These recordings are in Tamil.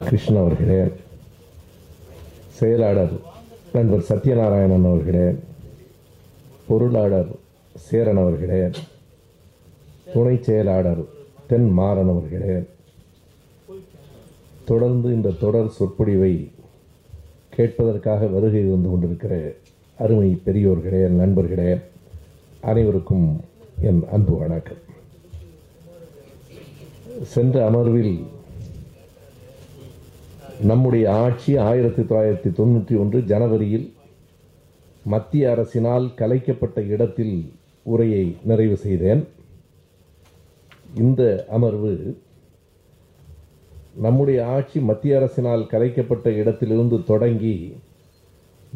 கிருஷ்ணன் அவர்களே செயலாளர் நண்பர் சத்யநாராயணன் அவர்களே பொருளாளர் சேரன் அவர்களே துணை செயலாளர் தென் மாறன் அவர்களே தொடர்ந்து இந்த தொடர் சொற்பொழிவை கேட்பதற்காக வருகை வந்து கொண்டிருக்கிற அருமை பெரியோர்களே நண்பர்களே அனைவருக்கும் என் அன்பு வணக்கம். சென்ற அமர்வில் நம்முடைய ஆட்சி ஆயிரத்தி தொள்ளாயிரத்தி தொண்ணூற்றி ஒன்று ஜனவரியில் மத்திய அரசினால் கலைக்கப்பட்ட இடத்தில் உரையை நிறைவு செய்தேன். இந்த அமர்வு நம்முடைய ஆட்சி மத்திய அரசினால் கலைக்கப்பட்ட இடத்திலிருந்து தொடங்கி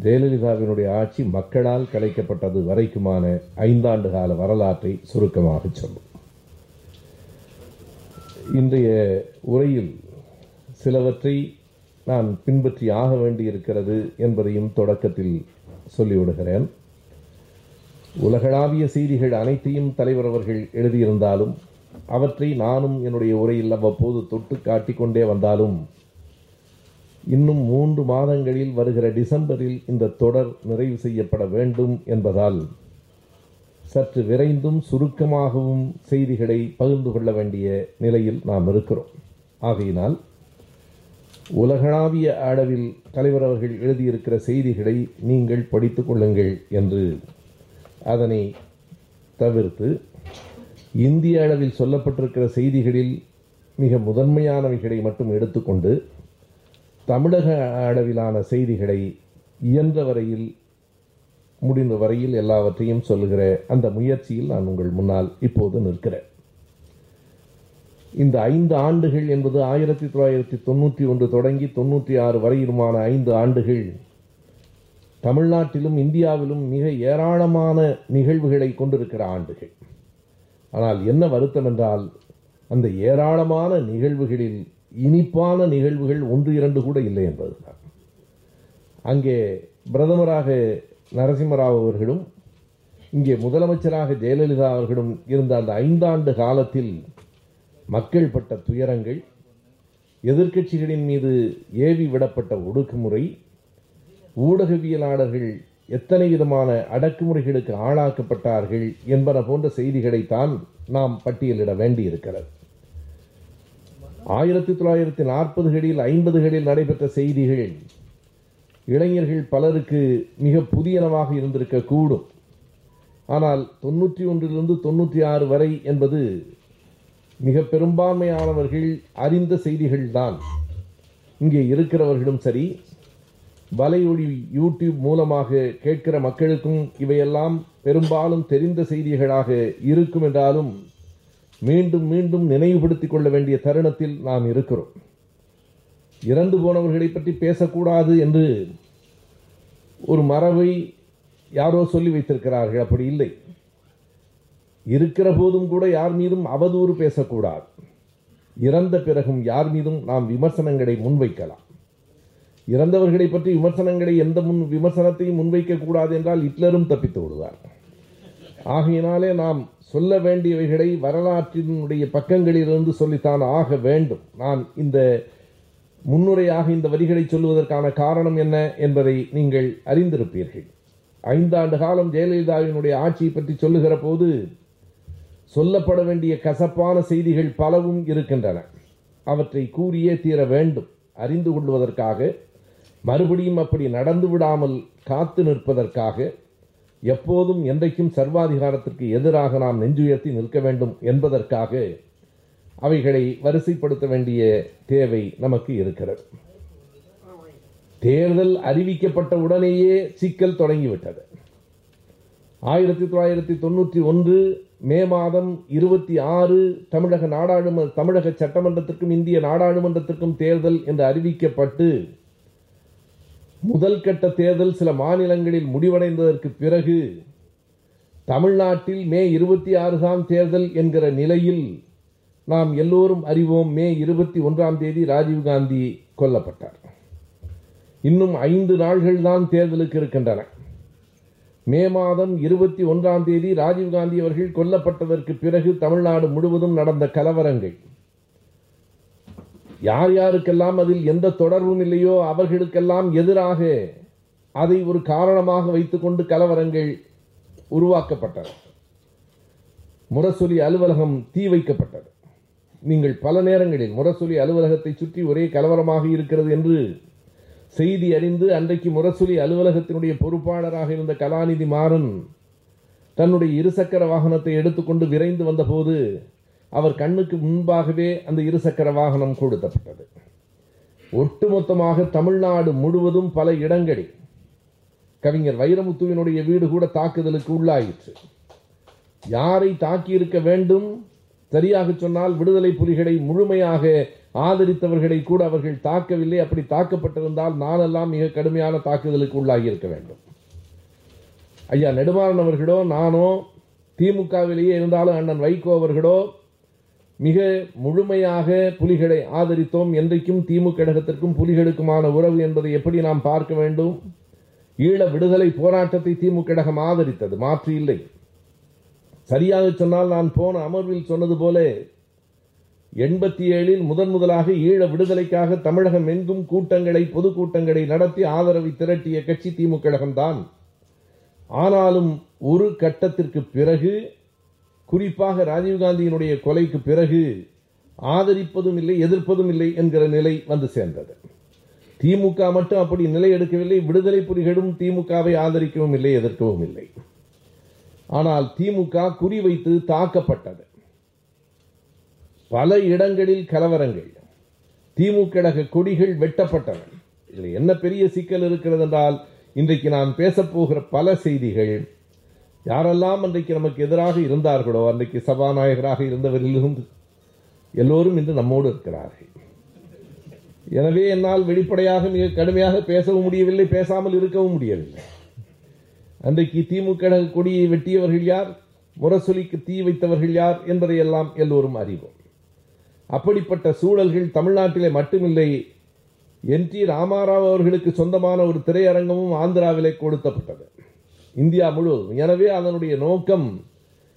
ஜெயலலிதாவினுடைய ஆட்சி மக்களால் கலைக்கப்பட்டது வரைக்குமான ஐந்தாண்டு கால வரலாற்றை சுருக்கமாக சொல்லும். இன்றைய உரையில் சிலவற்றை நான் பின்பற்றி ஆக வேண்டியிருக்கிறது என்பதையும் தொடக்கத்தில் சொல்லிவிடுகிறேன். உலகளாவிய செய்திகள் அனைத்தையும் தலைவர் அவர்கள் எழுதியிருந்தாலும் அவற்றை நானும் என்னுடைய உரையில் அவ்வப்போது தொட்டு காட்டிக்கொண்டே வந்தாலும் இன்னும் மூன்று மாதங்களில் வருகிற டிசம்பரில் இந்த தொடர் நிறைவு செய்யப்பட வேண்டும் என்பதால் சற்று விரைந்தும் சுருக்கமாகவும் செய்திகளை பகிர்ந்து கொள்ள வேண்டிய நிலையில் நாம் இருக்கிறோம். ஆகையினால் உலகளாவிய அளவில் தலைவர் அவர்கள் எழுதியிருக்கிற செய்திகளை நீங்கள் படித்து கொள்ளுங்கள் என்று அதனை தவிர்த்து இந்திய அளவில் சொல்லப்பட்டிருக்கிற செய்திகளில் மிக முதன்மையானவைகளை மட்டும் எடுத்துக்கொண்டு தமிழக அளவிலான செய்திகளை இயன்ற வரையில் முடிந்த வரையில் எல்லாவற்றையும் சொல்லுகிற அந்த முயற்சியில் நான் உங்கள் முன்னால் இப்போது நிற்கிறேன். இந்த ஐந்து ஆண்டுகள் என்பது ஆயிரத்தி தொள்ளாயிரத்தி தொண்ணூற்றி ஒன்று தொடங்கி தொண்ணூற்றி ஆறு வரையிலுமான ஐந்து ஆண்டுகள். தமிழ்நாட்டிலும் இந்தியாவிலும் மிக ஏராளமான நிகழ்வுகளை கொண்டிருக்கிற ஆண்டுகள். ஆனால் என்ன வருத்தம் என்றால் அந்த ஏராளமான நிகழ்வுகளில் இனிப்பான நிகழ்வுகள் ஒன்று இரண்டு கூட இல்லை என்பதுதான். அங்கே பிரதமராக நரசிம்மராவ் அவர்களும் இங்கே முதலமைச்சராக ஜெயலலிதா அவர்களும் இருந்த அந்த ஐந்தாண்டு காலத்தில் மக்கள் பட்ட துயரங்கள் எதிர்க்கட்சிகளின் மீது ஏவி விடப்பட்ட ஒடுக்குமுறை ஊடகவியலாளர்கள் எத்தனை விதமான அடக்குமுறைகளுக்கு ஆளாக்கப்பட்டார்கள் என்பன போன்ற செய்திகளைத்தான் நாம் பட்டியலிட வேண்டியிருக்கிறது. ஆயிரத்தி தொள்ளாயிரத்தி நாற்பதுகளில் ஐம்பதுகளில் நடைபெற்ற செய்திகள் இளைஞர்கள் பலருக்கு மிக புதியனவாக இருந்திருக்க கூடும் ஆனால் தொண்ணூற்றி ஒன்றிலிருந்து தொண்ணூற்றி ஆறு வரை என்பது மிக பெரும்பான்மையானவர்கள் அறிந்த செய்திகள்தான். இங்கே இருக்கிறவர்களும் சரி வலையொலி யூடியூப் மூலமாக கேட்கிற மக்களுக்கும் இவையெல்லாம் பெரும்பாலும் தெரிந்த செய்திகளாக இருக்கும் என்றாலும் மீண்டும் மீண்டும் நினைவுபடுத்திக் கொள்ள வேண்டிய தருணத்தில் நாம் இருக்கிறோம். இறந்து போனவர்களை பற்றி பேசக்கூடாது என்று ஒரு மரபை யாரோ சொல்லி வைத்திருக்கிறார்கள். அப்படி இல்லை. இருக்கிற போதும் கூட யார் மீதும் அவதூறு பேசக்கூடாது. இறந்த பிறகும் யார் மீதும் நாம் விமர்சனங்களை முன்வைக்கலாம். இறந்தவர்களை பற்றி விமர்சனங்களை எந்த முன் விமர்சனத்தையும் முன்வைக்க கூடாது என்றால் ஹிட்லரும் தப்பித்து விடுவார். ஆகையினாலே நாம் சொல்ல வேண்டியவைகளை வரலாற்றினுடைய பக்கங்களிலிருந்து சொல்லித்தான் ஆக வேண்டும். நான் இந்த முன்னுரையாக இந்த வரிகளை சொல்லுவதற்கான காரணம் என்ன என்பதை நீங்கள் அறிந்திருப்பீர்கள். ஐந்தாண்டு காலம் ஜெயலலிதாவினுடைய ஆட்சியை பற்றி சொல்லுகிற போது சொல்லப்பட வேண்டிய கசப்பான செய்திகள் பலவும் இருக்கின்றன. அவற்றை கூறியே தீர வேண்டும். அறிந்து கொள்வதற்காக மறுபடியும் அப்படி நடந்து விடாமல் காத்து நிற்பதற்காக எப்போதும் என்றைக்கும் சர்வாதிகாரத்திற்கு எதிராக நாம் நெஞ்சுயர்த்தி நிற்க வேண்டும் என்பதற்காக அவைகளை வரிசைப்படுத்த வேண்டிய தேவை நமக்கு இருக்கிறது. தேர்தல் அறிவிக்கப்பட்ட உடனேயே சிக்கல் தொடங்கிவிட்டது. ஆயிரத்தி தொள்ளாயிரத்தி தொண்ணூற்றி ஒன்று மே மாதம் இருபத்தி ஆறு தமிழக நாடாளுமன்ற தமிழக சட்டமன்றத்திற்கும் இந்திய நாடாளுமன்றத்திற்கும் தேர்தல் என்று அறிவிக்கப்பட்டு முதல் கட்ட தேர்தல் சில மாநிலங்களில் முடிவடைந்ததற்கு பிறகு தமிழ்நாட்டில் மே இருபத்தி ஆறுதாம் தேர்தல் என்கிற நிலையில் நாம் எல்லோரும் அறிவோம் மே இருபத்தி ஒன்றாம் தேதி ராஜீவ்காந்தி கொல்லப்பட்டார். இன்னும் ஐந்து நாள்கள் தான் தேர்தலுக்கு இருக்கின்றன. மே மாதம் இருபத்தி ஒன்றாம் தேதி ராஜீவ்காந்தி அவர்கள் கொல்லப்பட்டதற்கு பிறகு தமிழ்நாடு முழுவதும் நடந்த கலவரங்கள். யார் யாருக்கெல்லாம் அதில் எந்த தொடர்பும் இல்லையோ அவர்களுக்கெல்லாம் எதிராக அதை ஒரு காரணமாக வைத்துக்கொண்டு கலவரங்கள் உருவாக்கப்பட்டன. முரசொலி அலுவலகம் தீ வைக்கப்பட்டது. நீங்கள் பல நேரங்களில் முரசொலி அலுவலகத்தை சுற்றி ஒரே கலவரமாக இருக்கிறது என்று செய்தி அறிந்து அன்றைக்கு முரசொலி அலுவலகத்தினுடைய பொறுப்பாளராக இருந்த கலாநிதி மாறன் தன்னுடைய இருசக்கர வாகனத்தை எடுத்துக்கொண்டு விரைந்து வந்தபோது அவர் கண்ணுக்கு முன்பாகவே அந்த இருசக்கர வாகனம் கொடுத்தப்பட்டது ஒட்டுமொத்தமாக தமிழ்நாடு முழுவதும் பல இடங்களில் கவிஞர் வைரமுத்துவினுடைய வீடு கூட தாக்குதலுக்கு உள்ளாயிற்று. யாரை தாக்கியிருக்க வேண்டும்? சரியாக சொன்னால் விடுதலை புலிகளை முழுமையாக ஆதரித்தவர்களை கூட அவர்கள் தாக்கவில்லை. அப்படி தாக்கப்பட்டிருந்தால் நானெல்லாம் மிக கடுமையான தாக்குதலுக்கு உள்ளாகி இருக்க வேண்டும். ஐயா நெடுமாறன் அவர்களோ நானோ திமுகவிலேயே இருந்தாலும் அண்ணன் வைகோ அவர்களோ மிக முழுமையாக புலிகளை ஆதரித்தோம். என்றைக்கும் திமுக கழகத்திற்கும் புலிகளுக்குமான உறவு என்பதை எப்படி நாம் பார்க்க வேண்டும்? ஈழ விடுதலை போராட்டத்தை திமுக கழகம் ஆதரித்தது மாற்று இல்லை சரியாக சொன்னால் நான் போன அமர்வில் சொன்னது போல எண்பத்தி ஏழில் முதன் முதலாக ஈழ விடுதலைக்காக தமிழகம் எங்கும் கூட்டங்களை பொதுக்கூட்டங்களை நடத்தி ஆதரவை திரட்டிய கட்சி திமுக கழகம்தான் ஆனாலும் ஒரு கட்டத்திற்கு பிறகு குறிப்பாக ராஜீவ்காந்தியினுடைய கொலைக்கு பிறகு ஆதரிப்பதும் இல்லை எதிர்ப்பதும் இல்லை என்கிற நிலை வந்து சேர்ந்தது. திமுக மட்டும் அப்படி நிலை எடுக்கவில்லை விடுதலை புலிகளும் திமுகவை ஆதரிக்கவும் இல்லை எதிர்க்கவும் இல்லை. ஆனால் திமுக குறிவைத்து தாக்கப்பட்டது. பல இடங்களில் கலவரங்கள். திமுக கொடிகள் வெட்டப்பட்டன. இதில் என்ன பெரிய சிக்கல் இருக்கிறது என்றால் இன்றைக்கு நான் பேசப்போகிற பல செய்திகள் யாரெல்லாம் அன்றைக்கு நமக்கு எதிராக இருந்தார்களோ அன்றைக்கு சபாநாயகராக இருந்தவரிலிருந்து எல்லோரும் இன்று நம்மோடு இருக்கிறார்கள். எனவே என்னால் வெளிப்படையாக மிக கடுமையாக பேசவும் முடியவில்லை பேசாமல் இருக்கவும் முடியவில்லை. அன்றைக்கு திமுக கொடியை வெட்டியவர்கள் யார்? முரசொலிக்கு தீ வைத்தவர்கள் யார்? என்பதையெல்லாம் எல்லோரும் அறிவோம். அப்படிப்பட்ட சூழல்கள் தமிழ்நாட்டிலே மட்டுமில்லை. என் டி ராமாராவ் அவர்களுக்கு சொந்தமான ஒரு திரையரங்கமும் ஆந்திராவிலே கொடுத்தப்பட்டது இந்தியா முழுவதும் எனவே அதனுடைய நோக்கம்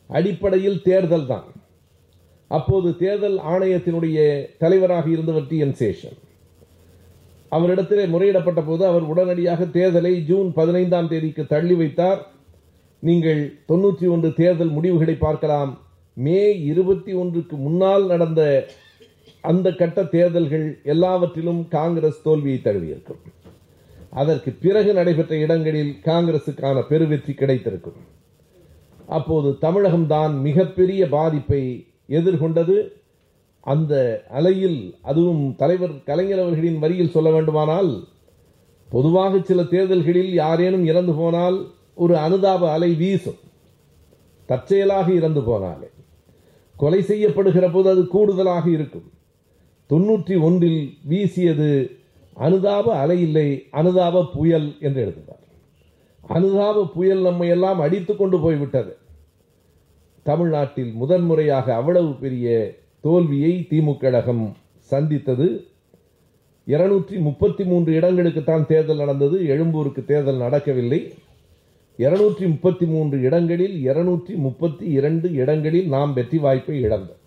அடிப்படையில் தேர்தல் தான். அப்போது தேர்தல் ஆணையத்தினுடைய தலைவராக இருந்தவர் டி என் சேஷன். அவரிடத்திலே முறையிடப்பட்ட போது அவர் உடனடியாக தேர்தலை ஜூன் பதினைந்தாம் தேதிக்கு தள்ளி வைத்தார். நீங்கள் தொண்ணூற்றி ஒன்று தேர்தல் முடிவுகளை பார்க்கலாம். மே இருபத்தி ஒன்றுக்கு முன்னால் நடந்த அந்த கட்ட தேர்தல்கள் எல்லாவற்றிலும் காங்கிரஸ் தோல்வியை தழுவியிருக்கும். அதற்கு பிறகு நடைபெற்ற இடங்களில் காங்கிரசுக்கான பெருவெற்றி கிடைத்திருக்கும். அப்போது தமிழகம்தான் மிகப்பெரிய பாதிப்பை எதிர்கொண்டது. அந்த அலையில் அதுவும் தலைவர் கலைஞர் அவர்களின் வரியில் சொல்ல வேண்டுமானால் பொதுவாக சில தேர்தல்களில் யாரேனும் இறந்து போனால் ஒரு அனுதாப அலை வீசும். தற்செயலாக இறந்து போனாலே. கொலை செய்யப்படுகிற போது அது கூடுதலாக இருக்கும். தொன்னூற்றி ஒன்றில் வீசியது அனுதாப அலை இல்லை அனுதாப புயல் என்று எழுதுவார். அனுதாப புயல் நம்மை எல்லாம் அடித்து கொண்டு போய்விட்டது. தமிழ்நாட்டில் முதன்முறையாக அவ்வளவு பெரிய தோல்வியை திமுக கழகம் சந்தித்தது. இருநூற்றி முப்பத்தி மூன்று இடங்களுக்குத்தான் தேர்தல் நடந்தது எழும்பூருக்கு தேர்தல் நடக்கவில்லை. இருநூற்றி முப்பத்தி மூன்று இடங்களில் இருநூற்றி முப்பத்தி இரண்டு இடங்களில் நாம் வெற்றி வாய்ப்பை இழந்தோம்.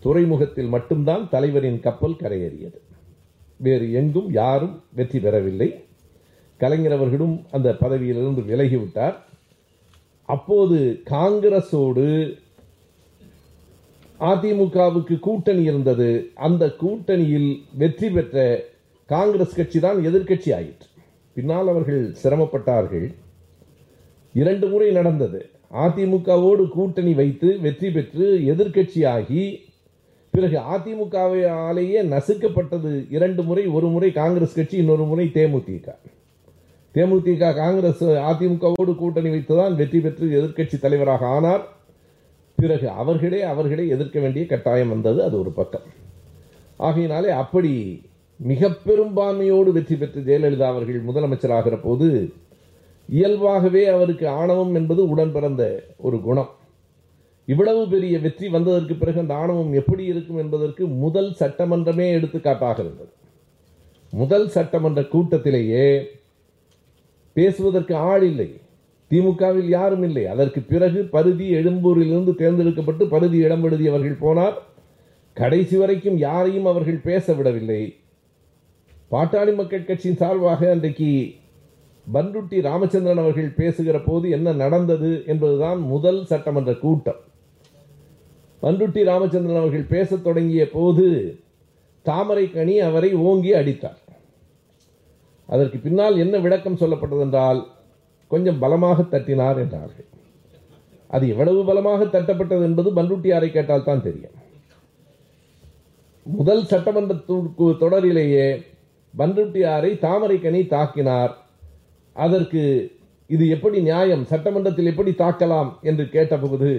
துறைமுகத்தில் மட்டும்தான் தலைவரின் கப்பல் கரையேறியது. வேறு எங்கும் யாரும் வெற்றி பெறவில்லை. கலைஞர் அவர்களும் அந்த பதவியிலிருந்து விலகிவிட்டார். அப்போது காங்கிரஸோடு அதிமுகவுக்கு கூட்டணி இருந்தது. அந்த கூட்டணியில் வெற்றி பெற்ற காங்கிரஸ் கட்சி தான் எதிர்க்கட்சி ஆயிற்று. பின்னால் அவர்கள் சிரமப்பட்டார்கள். இரண்டு முறை நடந்தது. அதிமுகவோடு கூட்டணி வைத்து வெற்றி பெற்று எதிர்க்கட்சியாகி பிறகு அதிமுகவாலேயே நசுக்கப்பட்டது இரண்டு முறை ஒரு முறை காங்கிரஸ் கட்சி இன்னொரு முறை தேமுதிக. தேமுதிக காங்கிரஸ் அதிமுகவோடு கூட்டணி வைத்துதான் வெற்றி பெற்று எதிர்க்கட்சி தலைவராக ஆனார். பிறகு அவர்களே அவர்களே எதிர்க்க வேண்டிய கட்டாயம் வந்தது அது ஒரு பக்கம். ஆகையினாலே அப்படி மிக பெரும்பான்மையோடு வெற்றி பெற்று ஜெயலலிதா அவர்கள் முதலமைச்சராகிற போது இயல்பாகவே அவருக்கு ஆணவம் என்பது உடன் பிறந்த ஒரு குணம். இவ்வளவு பெரிய வெற்றி வந்ததற்கு பிறகு அந்த ஆணவம் எப்படி இருக்கும் என்பதற்கு முதல் சட்டமன்றமே எடுத்துக்காட்டாக இருந்தது. முதல் சட்டமன்ற கூட்டத்திலேயே பேசுவதற்கு ஆள் இல்லை. திமுகவில் யாரும் இல்லை. அதற்கு பிறகு பருதி எழும்பூரிலிருந்து தேர்ந்தெடுக்கப்பட்டு பருதி இடம்பெழுதி அவர்கள் போனார். கடைசி வரைக்கும் யாரையும் அவர்கள் பேச விடவில்லை. பாட்டாளி மக்கள் கட்சியின் சார்பாக அன்றைக்கு பண்ருட்டி ராமச்சந்திரன் அவர்கள் பேசுகிற போது என்ன நடந்தது என்பதுதான் முதல் சட்டமன்ற கூட்டம். பண்ருட்டி ராமச்சந்திரன் அவர்கள் பேசத் தொடங்கிய போது தாமரைக்கனி அவரை ஓங்கி அடித்தார். அதற்கு பின்னால் என்ன விளக்கம் சொல்லப்பட்டது என்றால் கொஞ்சம் பலமாக தட்டினார் என்றார்கள். அது எவ்வளவு பலமாக தட்டப்பட்டது என்பது பன்ருட்டியாரை கேட்டால் தான் தெரியும். முதல் சட்டமன்ற தொடரிலேயே பன்ருட்டியாரை தாமரைக்கனி தாக்கினார் அதற்கு இது எப்படி நியாயம்? சட்டமன்றத்தில் எப்படி தாக்கலாம் என்று கேட்டபோது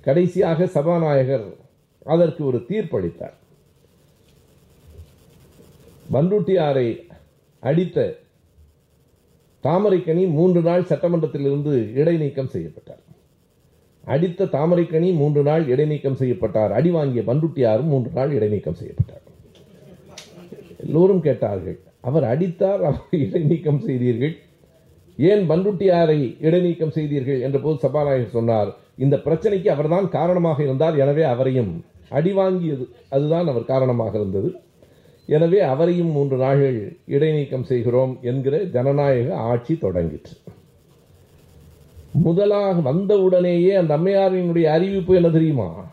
கடைசியாக சபாநாயகர் அதற்கு ஒரு தீர்ப்பளித்தார். பண்ருட்டியாரை அடித்த தாமரைக்கனி மூன்று நாள் சட்டமன்றத்திலிருந்து இடைநீக்கம் செய்யப்பட்டார். அடித்த தாமரைக்கனி மூன்று நாள் இடைநீக்கம் செய்யப்பட்டார். அடி வாங்கிய பண்ருட்டியாரும் மூன்று நாள் இடைநீக்கம் செய்யப்பட்டார். எல்லோரும் கேட்டார்கள் அவர் அடித்தார் அவர் இடைநீக்கம் செய்தீர்கள். ஏன் பன்ருட்டியாரை இடைநீக்கம் செய்தீர்கள் என்ற போது சபாநாயகர் சொன்னார். இந்த பிரச்சனைக்கு அவர்தான் காரணமாக இருந்தார். எனவே அவரையும் அடி வாங்கியது அதுதான் அவர் காரணமாக இருந்தது. எனவே அவரையும் மூன்று நாள்கள் இடைநீக்கம் செய்கிறோம் என்கிற ஜனநாயக ஆட்சி தொடங்கிற்று. முதலாக வந்தவுடனேயே அந்த அம்மையாரினுடைய அறிவிப்பு என்ன தெரியுமா?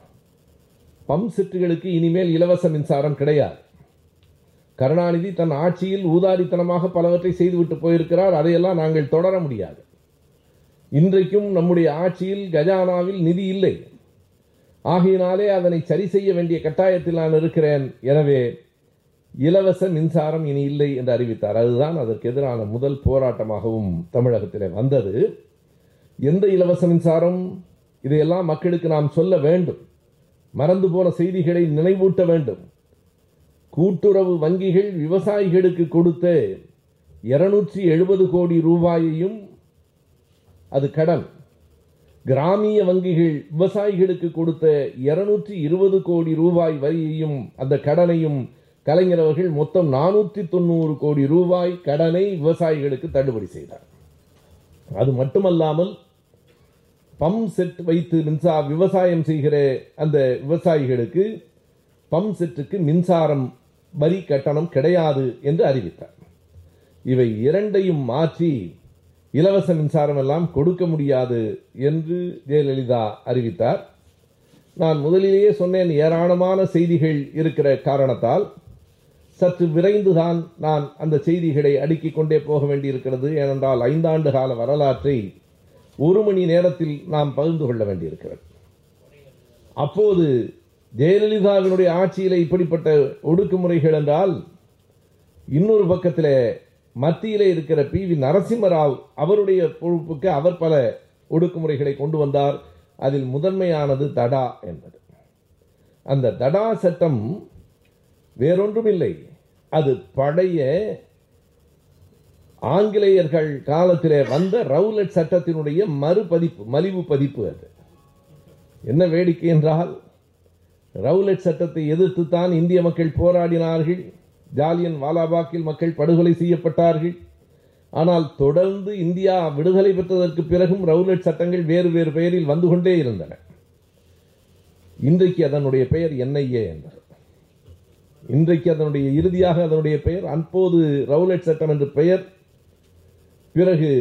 பம்ப் செட்டுகளுக்கு இனிமேல் இலவச மின்சாரம் கிடையாது. கருணாநிதி தன் ஆட்சியில் ஊதாரித்தனமாக பலவற்றை செய்துவிட்டு போயிருக்கிறார். அதையெல்லாம் நாங்கள் தொடர முடியாது. இன்றைக்கும் நம்முடைய ஆட்சியில் கஜானாவில் நிதி இல்லை. ஆகையினாலே அதனை சரி செய்ய வேண்டிய கட்டாயத்தில் நான் இருக்கிறேன். எனவே இலவச மின்சாரம் இனி இல்லை என்று அறிவித்தார். அதுதான் அதற்கு எதிரான முதல் போராட்டமாகவும் தமிழகத்திலே வந்தது. எந்த இலவச மின்சாரம்? இதையெல்லாம் மக்களுக்கு நாம் சொல்ல வேண்டும். மறந்து போன செய்திகளை நினைவூட்ட வேண்டும். கூட்டுறவு வங்கிகள் விவசாயிகளுக்கு கொடுத்த இருநூற்றி எழுபது கோடி ரூபாயையும் அது கடன். கிராமிய வங்கிகள் விவசாயிகளுக்கு கொடுத்த இருநூற்றி இருபது கோடி ரூபாய் வரியையும் அந்த கடனையும் கலைஞர் அவர்கள் மொத்தம் நானூற்றி தொண்ணூறு கோடி ரூபாய் கடனை விவசாயிகளுக்கு தள்ளுபடி செய்தார். அது மட்டுமல்லாமல் பம்ப் செட் வைத்து மின்சார விவசாயம் செய்கிற அந்த விவசாயிகளுக்கு பம்ப் செட்டுக்கு மின்சாரம் வரி கட்டணம் கிடையாது என்று அறிவித்தார். இவை இரண்டையும் மாற்றி இலவச மின்சாரம் எல்லாம் கொடுக்க முடியாது என்று ஜெயலலிதா அறிவித்தார். நான் முதலிலேயே சொன்னேன் ஏராளமான செய்திகள் இருக்கிற காரணத்தால் சற்று விரைந்துதான் நான் அந்த செய்திகளை அடுக்கிக் கொண்டே போக வேண்டியிருக்கிறது. ஏனென்றால் ஐந்தாண்டு கால வரலாற்றை ஒரு மணி நேரத்தில் நாம் பகிர்ந்து கொள்ள வேண்டியிருக்கிறது. அப்போது ஜெயலலிதாவினுடைய ஆட்சியில் இப்படிப்பட்ட ஒடுக்குமுறைகள் என்றால் இன்னொரு பக்கத்தில் மத்தியில் இருக்கிற பி. வி. நரசிம்மராவ் அவருடைய பொறுப்புக்கு அவர் பல ஒடுக்குமுறைகளை கொண்டு வந்தார். அதில் முதன்மையானது தடா என்பது. அந்த தடா சட்டம் வேறொன்றும் இல்லை அது பழைய ஆங்கிலேயர்கள் காலத்திலே வந்த ரவுலட் சட்டத்தினுடைய மறுபதிப்பு மலிவு பதிப்பு அது. என்ன வேடிக்கை என்றால் ரவுலட் சட்டத்தை எதிர்த்து தான் இந்திய மக்கள் போராடினார்கள். ஜாலியன் வாலாபாக்கில் மக்கள் படுகொலை செய்யப்பட்டார்கள். ஆனால் தொடர்ந்து இந்தியா விடுதலை பெற்றதற்கு பிறகும் ரவுலட் சட்டங்கள் வேறு வேறு பெயரில் வந்து கொண்டே இருந்தன. இன்றைக்கு அதனுடைய பெயர் என்ஐஏ என்றார் இன்றைக்கு அதனுடைய இறுதியாக அதனுடைய பெயர் அப்போது ரவுலட் சட்டம் என்று பெயர். பிறகு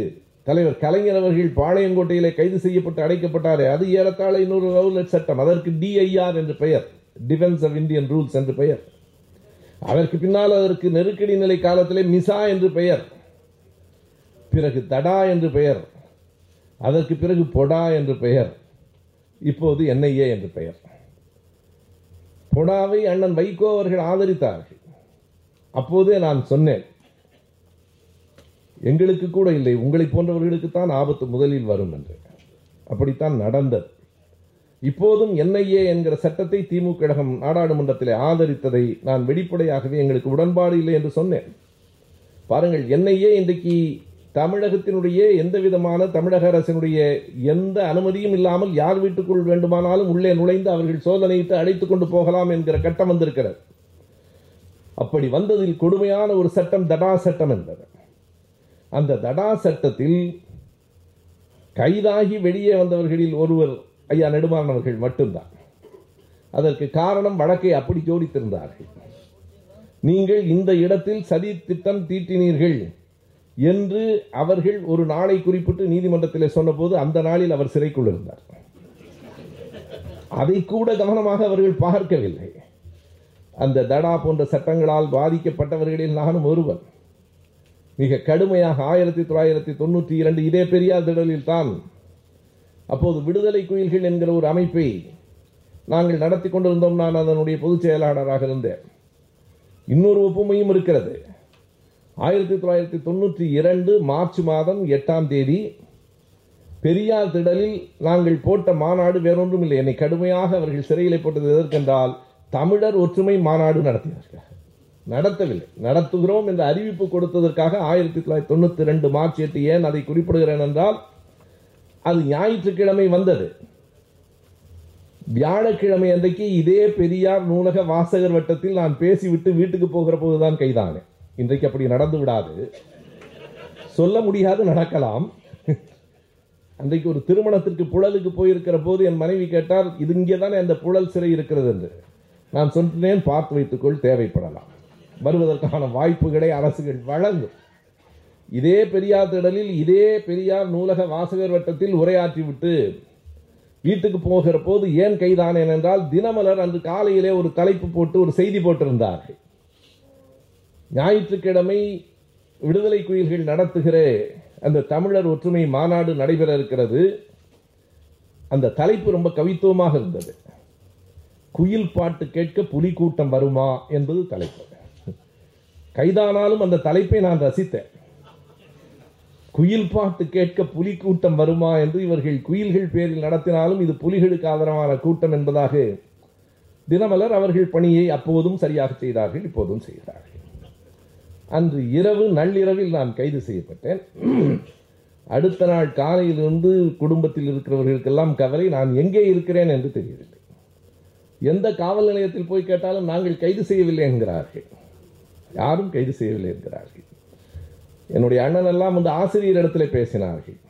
தலைவர் கலைஞர் அவர்கள் பாளையங்கோட்டையிலே கைது செய்யப்பட்டு அடைக்கப்பட்டாரே. அது ஏறத்தாழ இன்னொரு ரவுலட் சட்டம். அதற்கு டிஐஆர் என்று பெயர். டிஃபென்ஸ் ஆஃப் இந்தியன் ரூல்ஸ் என்று பெயர். அதற்கு பின்னால் அதற்கு நெருக்கடி நிலை காலத்திலே மிசா என்று பெயர். பிறகு தடா என்று பெயர். அதற்கு பிறகு பொடா என்று பெயர். இப்போது என்ஐஏ என்று பெயர். பொடாவை அண்ணன் வைகோ அவர்கள் ஆதரித்தார்கள். அப்போதே நான் சொன்னேன். எங்களுக்கு கூட இல்லை. உங்களை போன்றவர்களுக்கு தான் ஆபத்து முதலில் வரும் என்று. அப்படித்தான் நடந்தது. இப்போதும் என்ஐஏ என்கிற சட்டத்தை திமுக கழகம் நாடாளுமன்றத்தில் ஆதரித்ததை நான் வெளிப்படையாகவே எங்களுக்கு உடன்பாடு இல்லை என்று சொன்னேன். பாருங்கள் என்ஐஏ இன்றைக்கு தமிழகத்தினுடைய எந்த விதமான தமிழக அரசினுடைய எந்த அனுமதியும் இல்லாமல் யார் வீட்டுக்குள் வேண்டுமானாலும் உள்ளே நுழைந்து அவர்கள் சோதனையிட்டு அழைத்து கொண்டு போகலாம் என்கிற கட்டம் வந்திருக்கிறது. அப்படி வந்ததில் கொடுமையான ஒரு சட்டம் தடா சட்டம் என்பது. அந்த தடா சட்டத்தில் கைதாகி வெளியே வந்தவர்களில் ஒருவர் ஐயா நெடுமாறனவர்கள் மட்டும்தான். அதற்கு காரணம் வழக்கை அப்படி ஜோடித்திருந்தார்கள். நீங்கள் இந்த இடத்தில் சதி திட்டம் தீட்டினீர்கள் என்று அவர்கள் ஒரு நாளை குறிப்பிட்டு நீதிமன்றத்தில் சொன்னபோது அந்த நாளில் அவர் சிறைக்குள் இருந்தார். அதை கூட கவனமாக அவர்கள் பார்க்கவில்லை. அந்த தடா போன்ற சட்டங்களால் பாதிக்கப்பட்டவர்களில் நானும் ஒருவன். மிக கடுமையாக ஆயிரத்தி தொள்ளாயிரத்தி தொண்ணூற்றி இரண்டு இதே பெரியார் திடலில் தான். அப்போது விடுதலை குயில்கள் என்கிற ஒரு அமைப்பை நாங்கள் நடத்தி கொண்டிருந்தோம். நான் அதனுடைய பொதுச் செயலாளராக இருந்தேன். இன்னொரு ஒப்புமையும் இருக்கிறது. ஆயிரத்தி தொள்ளாயிரத்தி தொண்ணூற்றி இரண்டு மார்ச் மாதம் எட்டாம் தேதி பெரியார் திடலில் நாங்கள் போட்ட மாநாடு வேறொன்றும் இல்லை என்னை கடுமையாக அவர்கள் சிறையில் போட்டது எதற்கென்றால் தமிழர் ஒற்றுமை மாநாடு நடத்தினார்கள். நடத்தவில்லை. நடத்துகிறோம் என்ற அறிவிப்பு கொடுத்ததற்காக ஆயிரத்தி தொள்ளாயிரத்தி தொண்ணூத்தி ரெண்டு மார்ச் எட்டு ஏன் அதை குறிப்பிடுகிறேன் என்றால் அது ஞாயிற்றுக்கிழமை வந்தது. வியாழக்கிழமை அன்றைக்கு இதே பெரியார் நூலக வாசகர் வட்டத்தில் நான் பேசிவிட்டு வீட்டுக்கு போகிற போதுதான் கைதானேன். இன்றைக்கு அப்படி நடந்து விடாது. சொல்ல முடியாது நடக்கலாம். அன்றைக்கு ஒரு திருமணத்திற்கு புழலுக்கு போயிருக்கிற போது என் மனைவி கேட்டார் இது இங்கே தானே அந்த புழல் சிறை இருக்கிறது? என்று. நான் சொன்னேன் பார்த்து வைத்துக்கொள் தேவைப்படலாம். வருவதற்கான வாய்ப்புகளை அரசுகள் வழங்கும். இதே பெரியார் திடலில் இதே பெரியார் நூலக வாசகர் வட்டத்தில் உரையாற்றிவிட்டு வீட்டுக்கு போகிற போது ஏன் கைதானேன் என்றால் தினமலர் அன்று காலையிலே ஒரு தலைப்பு போட்டு ஒரு செய்தி போட்டிருந்தார்கள். ஞாயிற்றுக்கிழமை விடுதலை குயில்கள் நடத்துகிற அந்த தமிழர் ஒற்றுமை மாநாடு நடைபெற இருக்கிறது. அந்த தலைப்பு ரொம்ப கவித்துவமாக இருந்தது. குயில் பாட்டு கேட்க புலி கூட்டம் வருமா என்பது தலைப்பு. கைதானாலும் அந்த தலைப்பை நான் ரசித்தேன். குயில் பாட்டு கேட்க புலி கூட்டம் வருமா என்று இவர்கள் குயில்கள் பேரில் நடத்தினாலும் இது புலிகளுக்கு ஆதரவான கூட்டம் என்பதாக தினமலர் அவர்கள் பணியை அப்போதும் சரியாக செய்தார்கள் இப்போதும் செய்கிறார்கள். அன்று இரவு நள்ளிரவில் நான் கைது செய்யப்பட்டேன். அடுத்த நாள் காலையிலிருந்து குடும்பத்தில் இருக்கிறவர்களுக்கெல்லாம் கவலை நான் எங்கே இருக்கிறேன் என்று தெரியவில்லை. எந்த காவல் நிலையத்தில் போய் கேட்டாலும் நாங்கள் கைது செய்யவில்லை என்கிறார்கள். யாரும் கைது செய்யவில்லை என்கிறார்கள். என்னுடைய அண்ணன் எல்லாம் வந்து ஆசிரியர் இடத்துல பேசினார்கள்.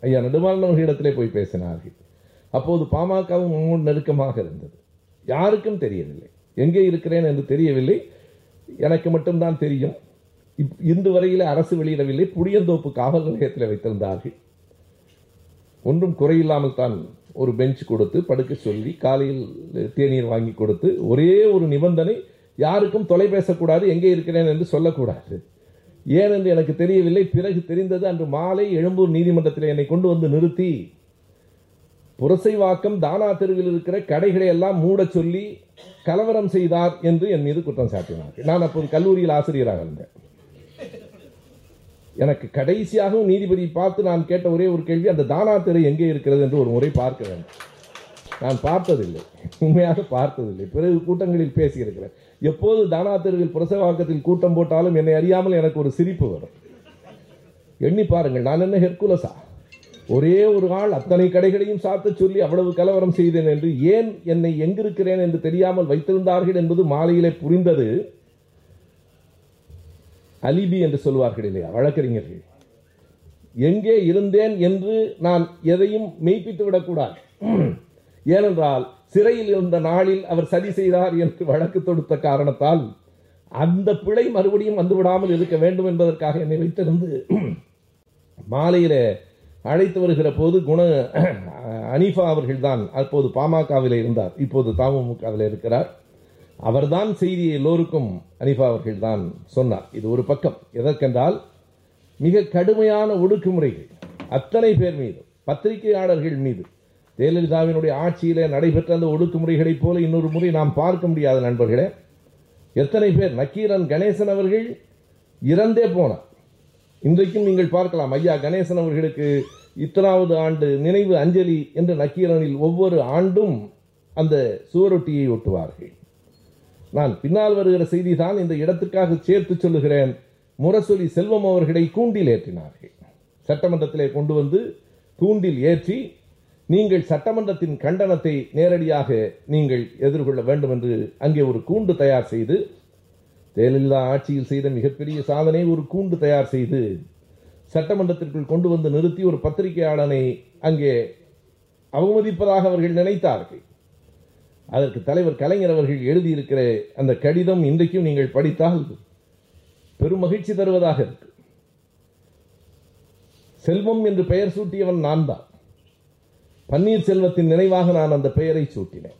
ஐயா நெடுமாறன் இடத்திலே போய் பேசினார்கள். அப்போது பாமகவும் நெருக்கமாக இருந்தது. யாருக்கும் தெரியவில்லை. எங்கே இருக்கிறேன் என்று தெரியவில்லை. எனக்கு மட்டும்தான் தெரியும். இப்- இன்று வரையில் அரசு வெளியிடவில்லை. புளியந்தோப்பு காவல் நிலையத்தில் வைத்திருந்தார்கள். ஒன்றும் குறையில்லாமல் தான் ஒரு பெஞ்ச் கொடுத்து படுக்க சொல்லி காலையில் தேநீர் வாங்கி கொடுத்து ஒரே ஒரு நிபந்தனை யாருக்கும் தொலை பேசக்கூடாது எங்கே இருக்கிறேன் என்று சொல்லக்கூடாது. ஏனென்று எனக்கு தெரியவில்லை பிறகு தெரிந்தது அன்று மாலை எழும்பூர் நீதிமன்றத்தில் என்னை கொண்டு வந்து நிறுத்தி புரசைவாக்கம் தானா தெருவில் இருக்கிற கடைகளை எல்லாம் மூடச் சொல்லி கலவரம் செய்தார் என்று என் மீது குற்றம் சாட்டினார் நான் அப்போது கல்லூரியில் ஆசிரியராக இருந்தேன். எனக்கு கடைசியாகவும் நீதிபதி பார்த்து நான் கேட்ட ஒரே ஒரு கேள்வி அந்த தானா தெரு எங்கே இருக்கிறது என்று ஒரு முறை பார்க்க வேண்டும். நான் பார்த்ததில்லை. உண்மையாக பார்த்ததில்லை. பிறகு கூட்டங்களில் பேசியிருக்கிறேன். எப்போது தானா தெருவில் கூட்டம் போட்டாலும் என்னை அறியாமல் எனக்கு ஒரு சிரிப்பு வரும். எண்ணி பாருங்கள் நான் என்ன ஹெர்குலஸா ஒரே ஒரு ஆள் அத்தனை கடைகளையும் சாத்த சொல்லி அவ்வளவு கலவரம் செய்தேன் என்று ஏன் என்னை எங்கிருக்கிறேன் என்று தெரியாமல் வைத்திருந்தார்கள் என்பது மாலையிலே புரிந்தது? அலிபி என்று சொல்வார்கள் இல்லையா? வழக்கறிஞர்கள். எங்கே இருந்தேன் என்று நான் எதையும் மெய்ப்பித்து விடக்கூடாது ஏனென்றால் சிறையில் இருந்த நாளில் அவர் சதி செய்தார் என்று வழக்கு தொடுத்த காரணத்தால் அந்த பிழை மறுபடியும் வந்துவிடாமல் இருக்க வேண்டும் என்பதற்காக என்னை வைத்திருந்து மாலையிலே அழைத்து வருகிற போது குண அனீஃபா அவர்கள்தான் அப்போது பாமகவில் இருந்தார். இப்போது தமுகவில் இருக்கிறார். அவர்தான் செய்தியை எல்லோருக்கும் அனிஃபா அவர்கள்தான் சொன்னார். இது ஒரு பக்கம். எதற்கென்றால் மிக கடுமையான ஒடுக்குமுறைகள் அத்தனை பேர் மீது பத்திரிகையாளர்கள் மீது ஜெயலலிதாவினுடைய ஆட்சியிலே நடைபெற்ற அந்த ஒடுக்குமுறைகளைப் போல இன்னொரு முறை நாம் பார்க்க முடியாத நண்பர்களே எத்தனை பேர் நக்கீரன் கணேசன் அவர்கள் இறந்தே போனார். இன்றைக்கும் நீங்கள் பார்க்கலாம் ஐயா கணேசன் அவர்களுக்கு இத்தனாவது ஆண்டு நினைவு அஞ்சலி என்று நக்கீரனில் ஒவ்வொரு ஆண்டும் அந்த சுவரொட்டியை ஒட்டுவார்கள். நான் பின்னால் வருகிற செய்தி தான் இந்த இடத்திற்காக சேர்த்து சொல்லுகிறேன். முரசொலி செல்வம் அவர்களை கூண்டில் ஏற்றினார்கள். சட்டமன்றத்திலே கொண்டு வந்து கூண்டில் ஏற்றி நீங்கள் சட்டமன்றத்தின் கண்டனத்தை நேரடியாக நீங்கள் எதிர்கொள்ள வேண்டும் என்று அங்கே ஒரு கூண்டு தயார் செய்து ஜெயலலிதா ஆட்சியில் செய்த மிகப்பெரிய சாதனை ஒரு கூண்டு தயார் செய்து சட்டமன்றத்திற்குள் கொண்டு வந்து நிறுத்தி ஒரு பத்திரிகையாளனை அங்கே அவமதிப்பதாக அவர்கள் நினைத்தார்கள். அதற்கு தலைவர் கலைஞர் அவர்கள் எழுதியிருக்கிற அந்த கடிதம் இன்றைக்கும் நீங்கள் படித்தால் பெரும் மகிழ்ச்சி தருவதாக இருக்கு. செல்வம் என்று பெயர் சூட்டியவன் நான் தான் பன்னீர்செல்வத்தின் நினைவாக நான் அந்த பெயரை சூட்டினேன்.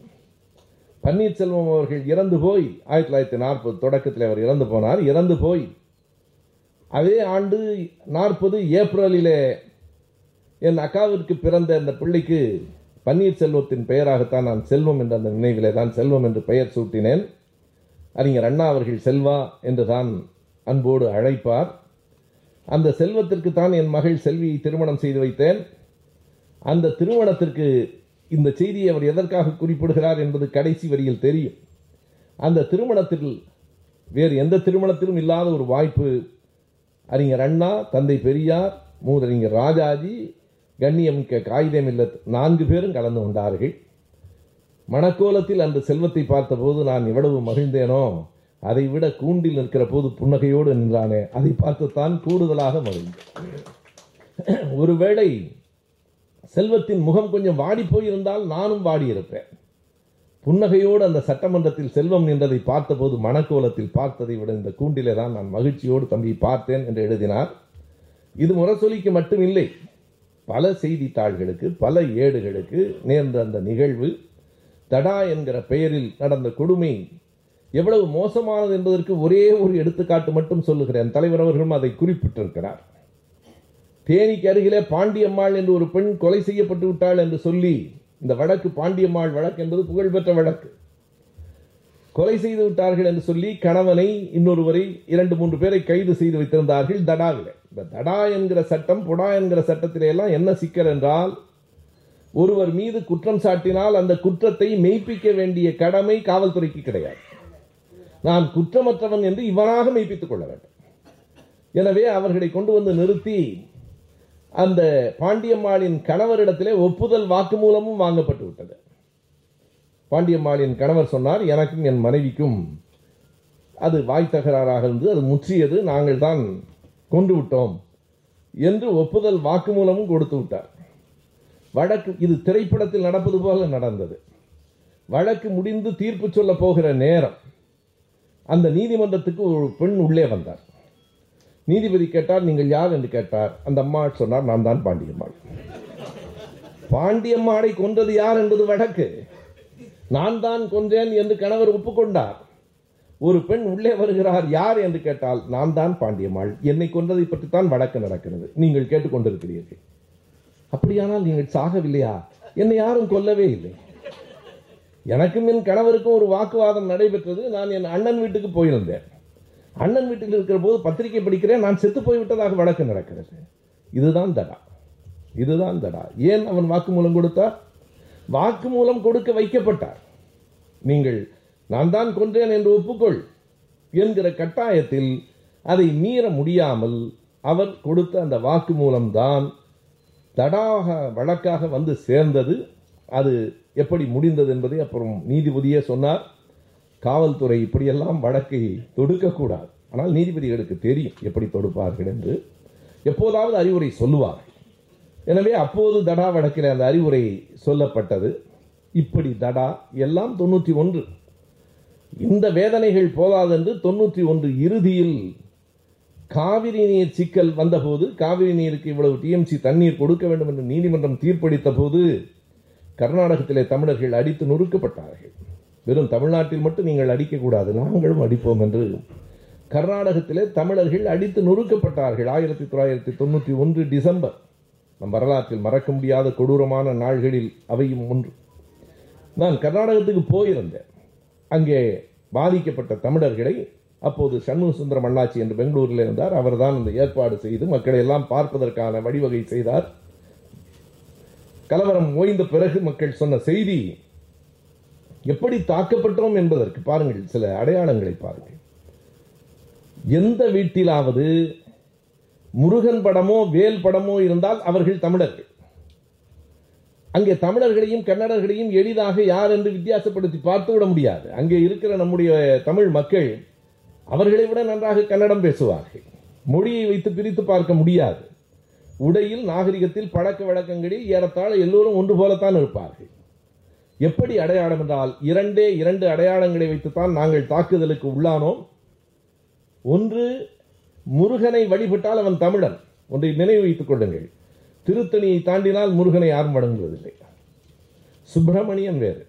பன்னீர்செல்வம் அவர்கள் இறந்து போய் ஆயிரத்தி தொள்ளாயிரத்தி நாற்பது தொடக்கத்தில் அவர் இறந்து போனார் இறந்து போய் அதே ஆண்டு நாற்பது ஏப்ரலிலே என் அக்காவிற்கு பிறந்த அந்த பிள்ளைக்கு பன்னீர்செல்வத்தின் பெயராகத்தான் நான் செல்வம் என்ற அந்த நினைவிலே தான் செல்வம் என்று பெயர் சூட்டினேன். அறிஞர் அண்ணா அவர்கள் செல்வா என்று தான் அன்போடு அழைப்பார். அந்த செல்வத்திற்கு தான் என் மகள் செல்வியை திருமணம் செய்து வைத்தேன். அந்த திருமணத்திற்கு இந்த செய்தியை அவர் எதற்காக குறிப்பிடுகிறார் என்பது கடைசி வரியில் தெரியும். அந்த திருமணத்தில் வேறு எந்த திருமணத்திலும் இல்லாத ஒரு வாய்ப்பு அறிஞர் அண்ணா தந்தை பெரியார் மூதறிஞர் ராஜாஜி கண்ணியமிக்க காகிதம் இல்ல நான்கு பேரும் கலந்து கொண்டார்கள். மணக்கோலத்தில் அந்த செல்வத்தை பார்த்தபோது நான் எவ்வளவு மகிழ்ந்தேனோ அதை விட கூண்டில் நிற்கிற போது புன்னகையோடு நின்றானே அதை பார்த்துத்தான் கூடுதலாக மகிழ்ந்தேன். ஒருவேளை செல்வத்தின் முகம் கொஞ்சம் வாடி போயிருந்தால் நானும் வாடியிருப்பேன் புன்னகையோடு அந்த சட்டமன்றத்தில் செல்வம் நின்றதை பார்த்தபோது மனக்கோலத்தில் பார்த்ததை விட இந்த கூண்டிலே தான் நான் மகிழ்ச்சியோடு தம்பி பார்த்தேன் என்று எழுதினார். இது முரசொலிக்கு மட்டுமில்லை. பல செய்தித்தாள்களுக்கு பல ஏடுகளுக்கு நேர்ந்த அந்த நிகழ்வு தடா என்கிற பெயரில் நடந்த கொடுமை எவ்வளவு மோசமானது என்பதற்கு ஒரே ஒரு எடுத்துக்காட்டு மட்டும் சொல்லுகிறேன். தலைவர் அவர்களும் அதை குறிப்பிட்டிருக்கிறார். தேனிக்கு அருகிலே பாண்டியம்மாள் என்று ஒரு பெண் கொலை செய்யப்பட்டு விட்டாள் என்று சொல்லி இந்த வழக்கு பாண்டியம்மாள் வழக்கு என்பது புகழ்பெற்ற வழக்கு. கொலை செய்து விட்டார்கள் என்று சொல்லி கணவனை இன்னொருவரை இரண்டு மூன்று பேரை கைது செய்து வைத்திருந்தார்கள் தடாவில். இந்த தடா என்கிற சட்டம் புடா என்கிற சட்டத்திலேயெல்லாம் என்ன சிக்கல் என்றால் ஒருவர் மீது குற்றம் சாட்டினால் அந்த குற்றத்தை மெய்ப்பிக்க வேண்டிய கடமை காவல்துறைக்கு கிடையாது. நான் குற்றமற்றவன் என்று இவனாக மெய்ப்பித்துக் கொள்ள வேண்டும். எனவே அவர்களை கொண்டு வந்து நிறுத்தி அந்த பாண்டியம்மாளின் கணவரிடத்திலே ஒப்புதல் வாக்குமூலமும் வாங்கப்பட்டு விட்டது பாண்டியம்மாளின் கணவர் சொன்னார் எனக்கும் என் மனைவிக்கும் அது வாய் தகராறாக இருந்து அது முற்றியது நாங்கள் தான் கொண்டு விட்டோம் என்று ஒப்புதல் வாக்குமூலமும் கொடுத்து விட்டார். வழக்கு இது திரைப்படத்தில் நடப்பது போல நடந்தது. வழக்கு முடிந்து தீர்ப்பு சொல்ல போகிற நேரம் அந்த நீதிமன்றத்துக்கு ஒரு பெண் உள்ளே வந்தார். நீதிபதி கேட்டார் நீங்கள் யார் என்று கேட்டார். அந்த அம்மா சொன்னார் நான் தான் பாண்டியம்மாள். பாண்டியம்மாளை கொன்றது யார் என்பது வழக்கு நான் தான் கொன்றேன் என்று கணவர் ஒப்புக்கொண்டார். ஒரு பெண் உள்ளே வருகிறார் யார்? என்று கேட்டால் நான் தான் பாண்டியம்மாள். என்னை கொன்றதை பற்றித்தான் வழக்கு நடக்கிறது. நீங்கள் கேட்டுக்கொண்டிருக்கிறீர்கள் அப்படியானால் நீங்கள் சாகவில்லையா? என்னை யாரும் கொல்லவே இல்லை. எனக்கும் என் கணவருக்கும் ஒரு வாக்குவாதம் நடைபெற்றது. நான் என் அண்ணன் வீட்டுக்கு போயிருந்தேன். அண்ணன் வீட்டில் இருக்கிற போது பத்திரிகை படிக்கிறேன் நான் செத்து போய்விட்டதாக வழக்கு நடக்கிறது. இதுதான் தடா. இதுதான் தடா. ஏன் அவன் வாக்குமூலம் கொடுத்தார்? வாக்குமூலம் கொடுக்க வைக்கப்பட்டார். நீங்கள் நான் தான் கொன்றேன் என்று ஒப்புக்கொள் என்கிற கட்டாயத்தில் அதை மீற முடியாமல் அவர் கொடுத்த அந்த வாக்குமூலம் தான் தடாக வழக்காக வந்து சேர்ந்தது. அது எப்படி முடிந்தது என்பதை அப்புறம் நீதிபதியே சொன்னார். காவல்துறை இப்படியெல்லாம் வழக்கை தொடுக்கக்கூடாது. ஆனால் நீதிபதிகளுக்கு தெரியும் எப்படி தொடுப்பார்கள் என்று. எப்போதாவது அறிவுரை சொல்லுவார்கள். எனவே அப்போது தடா வழக்கில் அந்த அறிவுரை சொல்லப்பட்டது. இப்படி தடா எல்லாம் தொண்ணூற்றி ஒன்று. இந்த வேதனைகள் போதாதென்று தொண்ணூற்றி ஒன்று இறுதியில் காவிரி நீர் சிக்கல் வந்தபோது காவிரி நீருக்கு இவ்வளவு டிஎம்சி தண்ணீர் கொடுக்க வேண்டும் என்று நீதிமன்றம் தீர்ப்பளித்த போது கர்நாடகத்திலே தமிழர்கள் அடித்து நொறுக்கப்பட்டார்கள். வெறும் தமிழ்நாட்டில் மட்டும் நீங்கள் அடிக்கக்கூடாது நாங்களும் அடிப்போம் என்று கர்நாடகத்திலே தமிழர்கள் அடித்து நொறுக்கப்பட்டார்கள். ஆயிரத்தி தொள்ளாயிரத்தி தொண்ணூற்றி ஒன்று டிசம்பர் நம் வரலாற்றில் மறக்க முடியாத கொடூரமான நாள்களில் அவையும் ஒன்று. நான் கர்நாடகத்துக்கு போயிருந்தேன். அங்கே பாதிக்கப்பட்ட தமிழர்களை அப்போது சண்முக சுந்தரம் அண்ணாச்சி என்று பெங்களூரில் இருந்தார். அவர்தான் இந்த ஏற்பாடு செய்து மக்களை எல்லாம் பார்ப்பதற்கான வழிவகை செய்தார். கலவரம் ஓய்ந்த பிறகு மக்கள் சொன்ன செய்தி எப்படி தாக்கப்பட்டோம் என்பதற்கு பாருங்கள் சில அடையாளங்களை பாருங்கள். எந்த வீட்டிலாவது முருகன் படமோ வேல் படமோ இருந்தால் அவர்கள் தமிழர்கள். அங்கே தமிழர்களையும் கன்னடர்களையும் எளிதாக யார் என்று வித்தியாசப்படுத்தி பார்த்து விட முடியாது. அங்கே இருக்கிற நம்முடைய தமிழ் மக்கள் அவர்களை விட நன்றாக கன்னடம் பேசுவார்கள். மொழியை வைத்து பிரித்து பார்க்க முடியாது. உடையில் நாகரிகத்தில் பழக்க வழக்கங்களில் ஏறத்தாழ எல்லோரும் ஒன்று போலத்தான் இருப்பார்கள். எப்படி அடையாளம் என்றால் இரண்டே இரண்டு அடையாளங்களை வைத்துத்தான் நாங்கள் தாக்குதலுக்கு உள்ளானோம். ஒன்று முருகனை வழிபட்டால் அவன் தமிழன். ஒன்றை நினைவு வைத்துக் கொள்ளுங்கள். திருத்தணியை தாண்டினால் முருகனை யாரும் வணங்குவதில்லை. சுப்பிரமணியன் வேறு.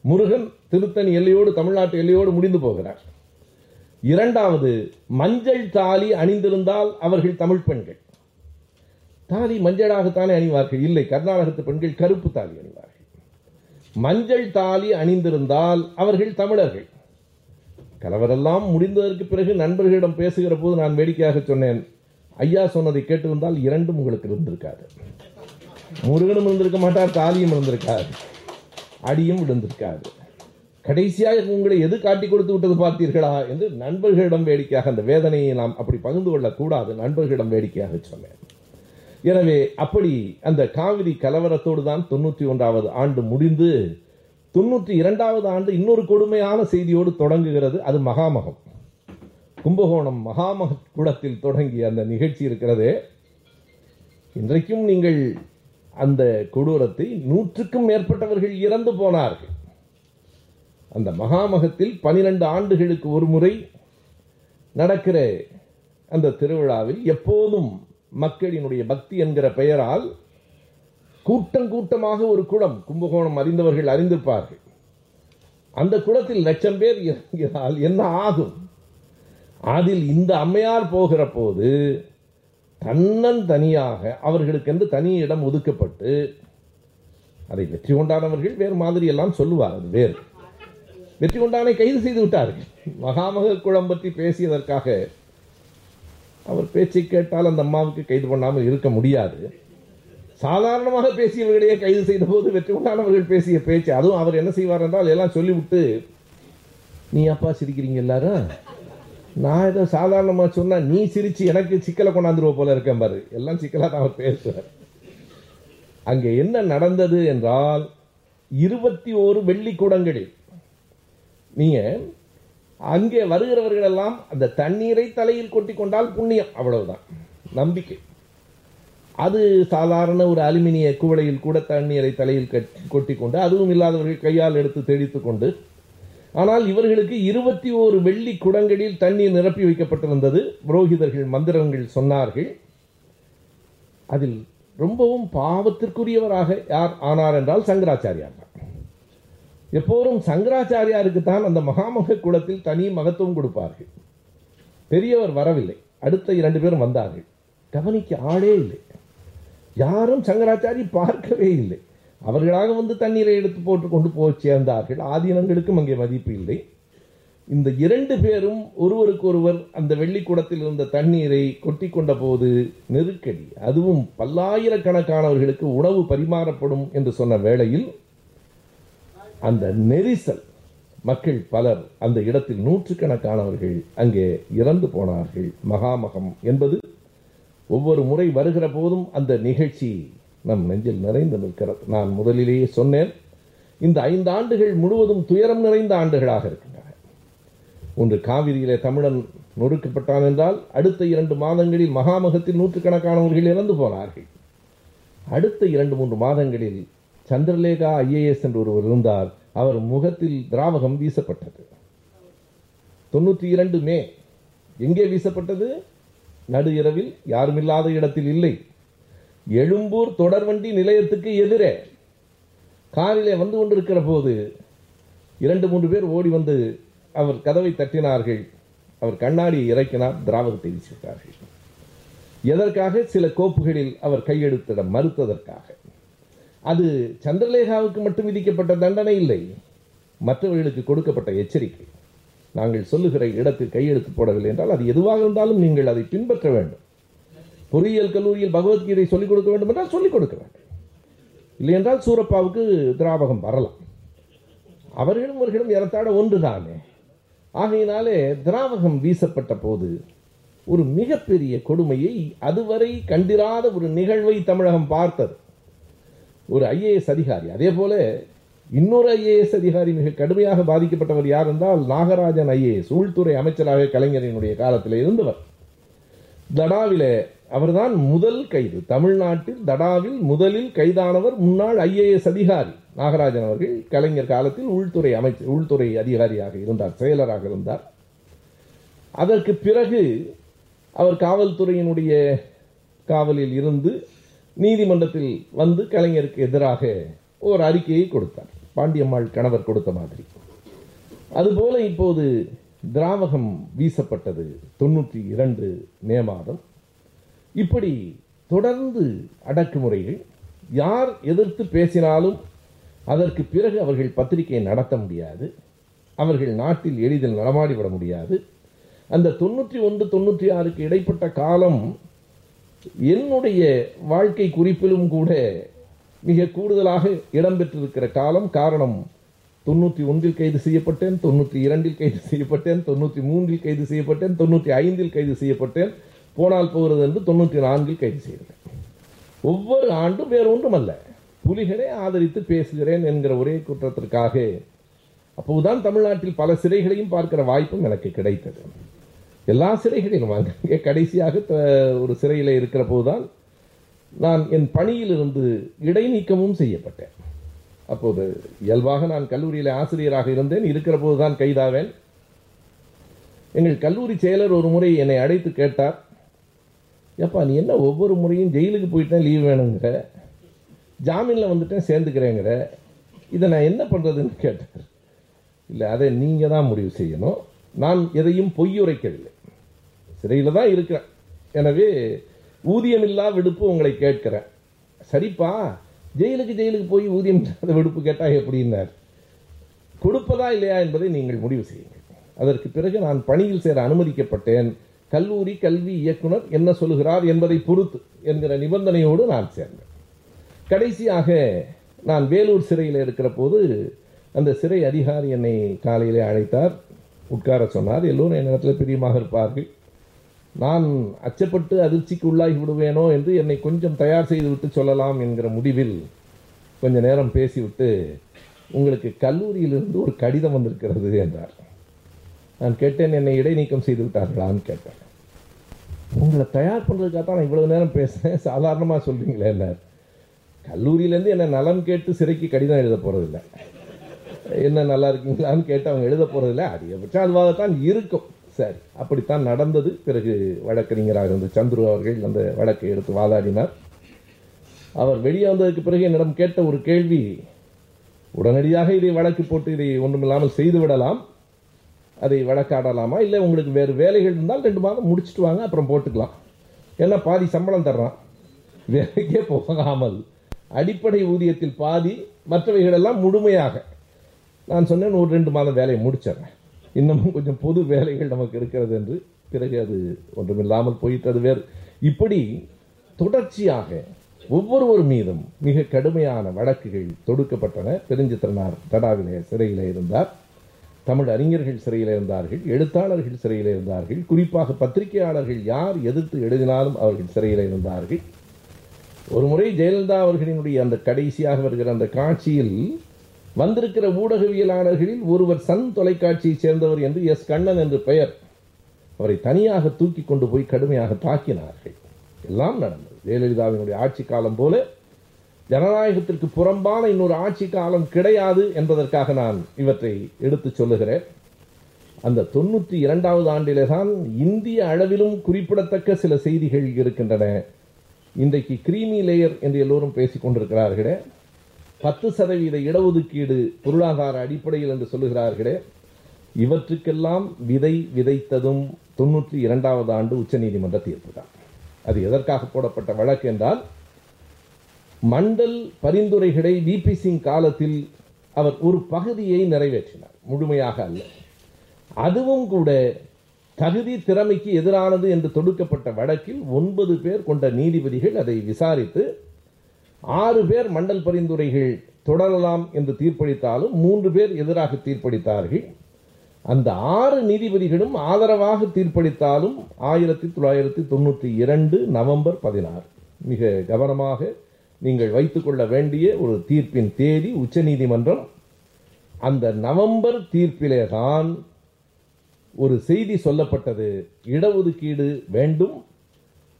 முருகன் திருத்தணி எல்லையோடு தமிழ்நாட்டு எல்லையோடு முடிந்து போகிறார். இரண்டாவது மஞ்சள் தாலி அணிந்திருந்தால் அவர்கள் தமிழ் பெண்கள். தாலி மஞ்சளாகத்தானே அணிவார்கள்? இல்லை கர்நாடகத்து பெண்கள் கருப்பு தாலி அணிவார்கள். மஞ்சள் தாலி அணிந்திருந்தால் அவர்கள் தமிழர்கள். கலவரெல்லாம் முடிந்ததற்கு பிறகு நண்பர்களிடம் பேசுகிற போது நான் வேடிக்கையாக சொன்னேன். ஐயா சொன்னதை கேட்டிருந்தால் இரண்டும் உங்களுக்கு இருந்திருக்காது. முருகனும் இருந்திருக்க மாட்டார் தாலியும் இருந்திருக்காது. அடியும் விழுந்திருக்காது. கடைசியாக உங்களை எது காட்டி கொடுத்து விட்டது பார்த்தீர்களா என்று நண்பர்களிடம் வேடிக்கையாக அந்த வேதனையை நாம் அப்படி பகிர்ந்து கொள்ளக்கூடாது நண்பர்களிடம் வேடிக்கையாக சொன்னேன். எனவே அப்படி அந்த காவிரி கலவரத்தோடு தான் தொண்ணூற்றி ஒன்றாவது ஆண்டு முடிந்து தொண்ணூற்றி இரண்டாவது ஆண்டு இன்னொரு கொடுமையான செய்தியோடு தொடங்குகிறது. அது மகாமகம். கும்பகோணம் மகாமக கூடத்தில் தொடங்கிய அந்த நிகழ்ச்சி இருக்கிறதே. இன்றைக்கும் நீங்கள் அந்த கொடூரத்தை நூற்றுக்கும் மேற்பட்டவர்கள் இறந்து போனார்கள். அந்த மகாமகத்தில் பனிரெண்டு ஆண்டுகளுக்கு ஒரு முறை நடக்கிற அந்த திருவிழாவில் எப்போதும் மக்களினுடைய பக்தி என்கிற பெயரால் கூட்டம் கூட்டமாக ஒரு குளம் கும்பகோணம் அறிந்தவர்கள் அறிந்திருப்பார்கள். அந்த குளத்தில் லட்சம் பேர் இறங்கினால் என்ன ஆகும்? அதில் இந்த அம்மையார் போகிற போது தன்னன் தனியாக அவர்களுக்கென்று தனி இடம் ஒதுக்கப்பட்டு அதை வெற்றி கொண்டானவர்கள் வேறு மாதிரி எல்லாம் சொல்லுவார் அது வேறு. வெற்றி கொண்டானை கைது செய்து விட்டார்கள். மகாமக குளம் பற்றி பேசியதற்காக அவர் பேச்சை கேட்டால் அந்த அம்மாவுக்கு கைது பண்ணாமல் இருக்க முடியாது. சாதாரணமாக பேசியவர்களையே கைது செய்த போது வெற்றி கொண்டானவர்கள் பேசிய பேச்சு. அதுவும் அவர் என்ன செய்வார் என்றால் எல்லாம் சொல்லிவிட்டு நீ அப்பா சிரிக்கிறீங்க எல்லாரும்? நான் ஏதோ சாதாரணமாக சொன்னால் நீ சிரிச்சு எனக்கு சிக்கலை கொண்டாந்துருவ போல இருக்கேன் பாரு. எல்லாம் சிக்கலாக தான் அவர் பேசுவார். அங்கே என்ன நடந்தது என்றால் இருபத்தி ஓரு வெள்ளி கூடங்களில் நீங்கள் அங்கே வருகிறவர்கள் எல்லாம் அந்த தண்ணீரை தலையில் கொட்டி கொண்டால் புண்ணியம். அவ்வளவுதான். நம்பிக்கை. அது சாதாரண ஒரு அலுமினிய குவளையில் கூட தண்ணீரை தலையில் கொட்டி கொண்டு அதுவும் இல்லாதவர்கள் கையால் எடுத்து தெளித்து கொண்டு ஆனால் இவர்களுக்கு இருபத்தி ஓரு வெள்ளி குடங்களில் தண்ணீர் நிரப்பி வைக்கப்பட்டிருந்தது. புரோகிதர்கள் மந்திரங்கள் சொன்னார்கள் அதில் ரொம்பவும் பாவத்திற்குரியவராக யார் ஆனார் என்றால் சங்கராச்சாரியார் தான். எப்போதும் சங்கராச்சாரியாருக்கு தான் அந்த மகாமக குளத்தில் தனி மகத்துவம் கொடுப்பார்கள். பெரியவர் வரவில்லை. அடுத்த இரண்டு பேரும் வந்தார்கள். கவனிக்க ஆளே இல்லை. யாரும் சங்கராச்சாரி பார்க்கவே இல்லை. அவர்களாக வந்து தண்ணீரை எடுத்து போட்டு கொண்டு போய் சேர்ந்தார்கள். ஆதீனங்களுக்கும் அங்கே மதிப்பு இல்லை. இந்த இரண்டு பேரும் ஒருவருக்கொருவர் அந்த வெள்ளிக்கூடத்தில் இருந்த தண்ணீரை கொட்டி கொண்ட போது நெருக்கடி அதுவும் பல்லாயிரக்கணக்கானவர்களுக்கு உணவு பரிமாறப்படும் என்று சொன்ன வேளையில் அந்த நெரிசல். மக்கள் பலர் அந்த இடத்தில் நூற்றுக்கணக்கானவர்கள் அங்கே இறந்து போனார்கள். மகாமகம் என்பது ஒவ்வொரு முறை வருகிற போதும் அந்த நிகழ்ச்சி நம் நெஞ்சில் நிறைந்து நிற்கிறது. நான் முதலிலேயே சொன்னேன் இந்த ஐந்து ஆண்டுகள் முழுவதும் துயரம் நிறைந்த ஆண்டுகளாக இருக்கின்றன. ஒன்று காவிரியிலே தமிழன் நொறுக்கப்பட்டான் என்றால் அடுத்த இரண்டு மாதங்களில் மகாமகத்தில் நூற்றுக்கணக்கானவர்கள் இறந்து போனார்கள். அடுத்த இரண்டு மூன்று மாதங்களில் சந்திரலேகா ஐஏஎஸ் என்று ஒருவர் இருந்தார் அவர் முகத்தில் திராவகம் வீசப்பட்டது. தொண்ணூற்றி இரண்டு மே எங்கே வீசப்பட்டது? நடு இரவில் யாருமில்லாத இடத்தில் இல்லை. எழும்பூர் தொடர்வண்டி நிலையத்துக்கு எதிரே. காரிலே வந்து கொண்டிருக்கிற போது இரண்டு மூன்று பேர் ஓடி வந்து அவர் கதவை தட்டினார்கள். அவர் கண்ணாடியை இறக்கினார் திராவகத்தை வீசிவிட்டார்கள். எதற்காக? சில கோப்புகளில் அவர் கையெழுத்திட மறுத்ததற்காக. அது சந்திரலேகாவுக்கு மட்டும் விதிக்கப்பட்ட தண்டனை இல்லை. மற்றவர்களுக்கு கொடுக்கப்பட்ட எச்சரிக்கை. நாங்கள் சொல்லுகிற இடத்தில் கையெழுத்து போடவில்லை என்றால் அது எதுவாக இருந்தாலும் நீங்கள் அதை பின்பற்ற வேண்டும். பொறியியல் கல்லூரியில் பகவத்கீதை சொல்லிக் கொடுக்க வேண்டும் என்றால் சொல்லிக் கொடுக்க வேண்டும். இல்லை என்றால் சூரப்பாவுக்கு திராவகம் வரலாம். அவர்களும் இவர்களும் ஏறத்தாழ ஒன்றுதானே. ஆகையினாலே திராவகம் வீசப்பட்ட போது ஒரு மிகப்பெரிய கொடுமையை அதுவரை கண்டிராத ஒரு நிகழ்வை தமிழகம் பார்த்தது. ஒரு ஐஏஎஸ் அதிகாரி. அதே போல இன்னொரு ஐஏஎஸ் அதிகாரி மிக கடுமையாக பாதிக்கப்பட்டவர் யார் என்றால் நாகராஜன் ஐஏஎஸ் உள்துறை அமைச்சராக கலைஞரினுடைய காலத்தில் இருந்தவர். தடாவில அவர்தான் முதல் கைது. தமிழ்நாட்டில் தடாவில் முதலில் கைதானவர் முன்னாள் ஐஏஎஸ் அதிகாரி. நாகராஜன் அவர்கள் கலைஞர் காலத்தில் உள்துறை அமைச்சர் உள்துறை அதிகாரியாக இருந்தார் செயலராக இருந்தார். அதற்கு பிறகு அவர் காவல்துறையினுடைய காவலில் இருந்து நீதிமன்றத்தில் வந்து கலைஞருக்கு எதிராக ஒரு அறிக்கையை கொடுத்தார். பாண்டியம்மாள் கணவர் கொடுத்த மாதிரி. அதுபோல இப்போது திராவகம் வீசப்பட்டது தொண்ணூற்றி இரண்டு மே மாதம். இப்படி தொடர்ந்து அடக்குமுறைகள் யார் எதிர்த்து பேசினாலும் அதற்கு பிறகு அவர்கள் பத்திரிகை நடத்த முடியாது. அவர்கள் நாட்டில் எளிதில் நடமாடிவிட முடியாது. அந்த தொண்ணூற்றி ஒன்று தொண்ணூற்றி ஆறுக்கு இடைப்பட்ட காலம் என்னுடைய வாழ்க்கை குறிப்பிலும் கூட மிக கூடுதலாக இடம்பெற்றிருக்கிற காலம் காரணம் தொண்ணூற்றி ஒன்றில் கைது செய்யப்பட்டேன் தொண்ணூற்றி இரண்டில் கைது செய்யப்பட்டேன் தொண்ணூற்றி மூன்றில் கைது செய்யப்பட்டேன் தொண்ணூற்றி ஐந்தில் கைது செய்யப்பட்டேன் போனால் போகிறது என்று தொண்ணூற்றி நான்கில் கைது செய்தேன். ஒவ்வொரு ஆண்டும் வேறு அல்ல புலிகளை ஆதரித்து பேசுகிறேன் என்கிற ஒரே குற்றத்திற்காக அப்போதுதான் தமிழ்நாட்டில் பல சிறைகளையும் பார்க்கிற வாய்ப்பும் எனக்கு கிடைத்தது. எல்லா சிறைகளிலும் அங்கே கடைசியாக த- ஒரு சிறையில் இருக்கிற போதுதான் நான் என் பணியிலிருந்து இடைநீக்கமும் செய்யப்பட்டேன். அப்போது இயல்பாக நான் கல்லூரியில் ஆசிரியராக இருந்தேன். இருக்கிற போதுதான் கைதாவேன். எங்கள் கல்லூரி செயலர் ஒரு முறை என்னை அழைத்து கேட்டார். ஏப்பா நீ என்ன ஒவ்வொரு முறையும் ஜெயிலுக்கு போயிட்டேன் லீவ் வேணுங்கிற? ஜாமீனில் வந்துட்டேன் சேர்ந்துக்கிறேங்கிற? இதை நான் என்ன பண்ணுறதுன்னு கேட்டார். இல்லை அதை நீங்கள் தான் முடிவு செய்யணும். நான் எதையும் பொய்யுரைக்கவில்லை. சிறையில் தான் இருக்கிறேன். எனவே ஊதியமில்லா விடுப்பு உங்களை கேட்கிறேன். சரிப்பா ஜெயிலுக்கு ஜெயிலுக்கு போய் ஊதியம் இல்லாத விடுப்பு கேட்டால் எப்படின்னார். கொடுப்பதா இல்லையா என்பதை நீங்கள் முடிவு செய்யுங்கள். அதற்கு பிறகு நான் பணியில் சேர அனுமதிக்கப்பட்டேன். கல்லூரி கல்வி இயக்குனர் என்ன சொல்லுகிறார் என்பதை பொறுத்து என்கிற நிபந்தனையோடு நான் சேர்ந்தேன். கடைசியாக நான் வேலூர் சிறையில் இருக்கிற போது அந்த சிறை அதிகாரி என்னை காலையிலே அழைத்தார். உட்கார சொன்னார். எல்லோரும் என்னிடத்தில் பிரியமாக இருப்பார்கள். நான் அச்சப்பட்டு அதிர்ச்சிக்கு உள்ளாகி விடுவேனோ என்று என்னை கொஞ்சம் தயார் செய்துவிட்டு சொல்லலாம் என்கிற முடிவில் கொஞ்ச நேரம் பேசிவிட்டு உங்களுக்கு கல்லூரியிலிருந்து ஒரு கடிதம் வந்திருக்கிறது என்றார். நான் கேட்டேன் என்னை இடைநீக்கம் செய்து விட்டார்களான்னு கேட்டேன். உங்களை தயார் பண்ணுறதுக்காக தான் நான் இவ்வளவு நேரம் பேசுகிறேன் சாதாரணமாக சொல்கிறீங்களே என்றார் கல்லூரியிலேருந்து என்னை நலம் கேட்டு சிறைக்கு கடிதம் எழுத போகிறதில்ல என்ன நல்லா இருக்கீங்களான்னு கேட்டு அவங்க எழுத போகிறதில்ல அதிகபட்சம் அதுவாகத்தான் இருக்கும். சரி அப்படித்தான் நடந்தது. பிறகு வழக்கறிஞராக இருந்த சந்துரு அவர்கள் அந்த வழக்கை எடுத்து வாதாடினார். அவர் வெளியே வந்ததுக்கு பிறகு என்னிடம் கேட்ட ஒரு கேள்வி உடனடியாக இதை வழக்கு போட்டு இதை ஒன்றுமில்லாமல் செய்து விடலாம். அதை வழக்காடலாமா? இல்லை உங்களுக்கு வேறு வேலைகள் இருந்தால் ரெண்டு மாதம் முடிச்சுட்டு வாங்க அப்புறம் போட்டுக்கலாம். ஏன்னா பாதி சம்பளம் தர்றான். வேலைக்கே போகாமல் அடிப்படை ஊதியத்தில் பாதி மற்றவைகளெல்லாம் முழுமையாக. நான் சொன்னேன் ஒரு ரெண்டு மாதம் வேலையை முடிச்சிடுறேன். இன்னமும் கொஞ்சம் பொது வேலைகள் நமக்கு இருக்கிறது என்று பிறகு அது ஒன்றுமில்லாமல் போயிட்டது வேறு. இப்படி தொடர்ச்சியாக ஒவ்வொருவர் மீதும் மிக கடுமையான வழக்குகள் தொடுக்கப்பட்டன. பெருஞ்சித்திரனார் தடாவிலே சிறையில் இருந்தார். தமிழ் அறிஞர்கள் சிறையில் இருந்தார்கள் எழுத்தாளர்கள் சிறையில் இருந்தார்கள் குறிப்பாக பத்திரிகையாளர்கள் யார் எதிர்த்து எழுதினாலும் அவர்கள் சிறையில் இருந்தார்கள். ஒரு முறை ஜெயலலிதா அவர்களினுடைய அந்த கடைசியாக வருகிற அந்த காட்சியில் வந்திருக்கிற ஊடகவியலாளர்களில் ஒருவர் சன் தொலைக்காட்சியைச் சேர்ந்தவர் என்று எஸ். கண்ணன் என்று பெயர். அவரை தனியாக தூக்கி கொண்டு போய் கடுமையாக தாக்கினார்கள். எல்லாம் நடந்தது. ஜெயலலிதாவினுடைய ஆட்சி காலம் போல ஜனநாயகத்திற்கு புறம்பான இன்னொரு ஆட்சி காலம் கிடையாது என்பதற்காக நான் இவற்றை எடுத்துச் சொல்லுகிறேன். அந்த தொண்ணூற்றி இரண்டாவது ஆண்டிலே தான் இந்திய அளவிலும் குறிப்பிடத்தக்க சில செய்திகள் இருக்கின்றன. இன்றைக்கு கிரீமி லேயர் என்று எல்லோரும் பேசிக் கொண்டிருக்கிறார்களே. பத்து சதவீத இடஒதுக்கீடு பொருளாதார அடிப்படையில் என்று சொல்லுகிறார்களே இவற்றுக்கெல்லாம் விதை விதைத்ததும் தொண்ணூற்றி இரண்டாவது ஆண்டு உச்சநீதிமன்ற தீர்ப்பு தான் அது எதற்காக போடப்பட்ட வழக்கு என்றால் மண்டல் பரிந்துரைகளை விபி சிங் காலத்தில் அவர் ஒரு பகுதியை நிறைவேற்றினார். முழுமையாக அல்ல. அதுவும் கூட தகுதி திறமைக்கு எதிரானது என்று தொடுக்கப்பட்ட வழக்கில் ஒன்பது பேர் கொண்ட நீதிபதிகள் அதை விசாரித்து ஆறு பேர் மண்டல் பரிந்துரைகள் தொடரலாம் என்று தீர்ப்பளித்தாலும் மூன்று பேர் எதிராக தீர்ப்பளித்தார்கள். அந்த ஆறு நீதிபதிகளும் ஆதரவாக தீர்ப்பளித்தாலும் ஆயிரத்தி தொள்ளாயிரத்தி தொண்ணூற்றி இரண்டு நவம்பர் பதினாறு. மிக கவனமாக நீங்கள் வைத்துக்கொள்ள வேண்டிய ஒரு தீர்ப்பின் தேதி உச்சநீதிமன்றம் அந்த நவம்பர் தீர்ப்பிலே தான் ஒரு செய்தி சொல்லப்பட்டது. இடஒதுக்கீடு வேண்டும்.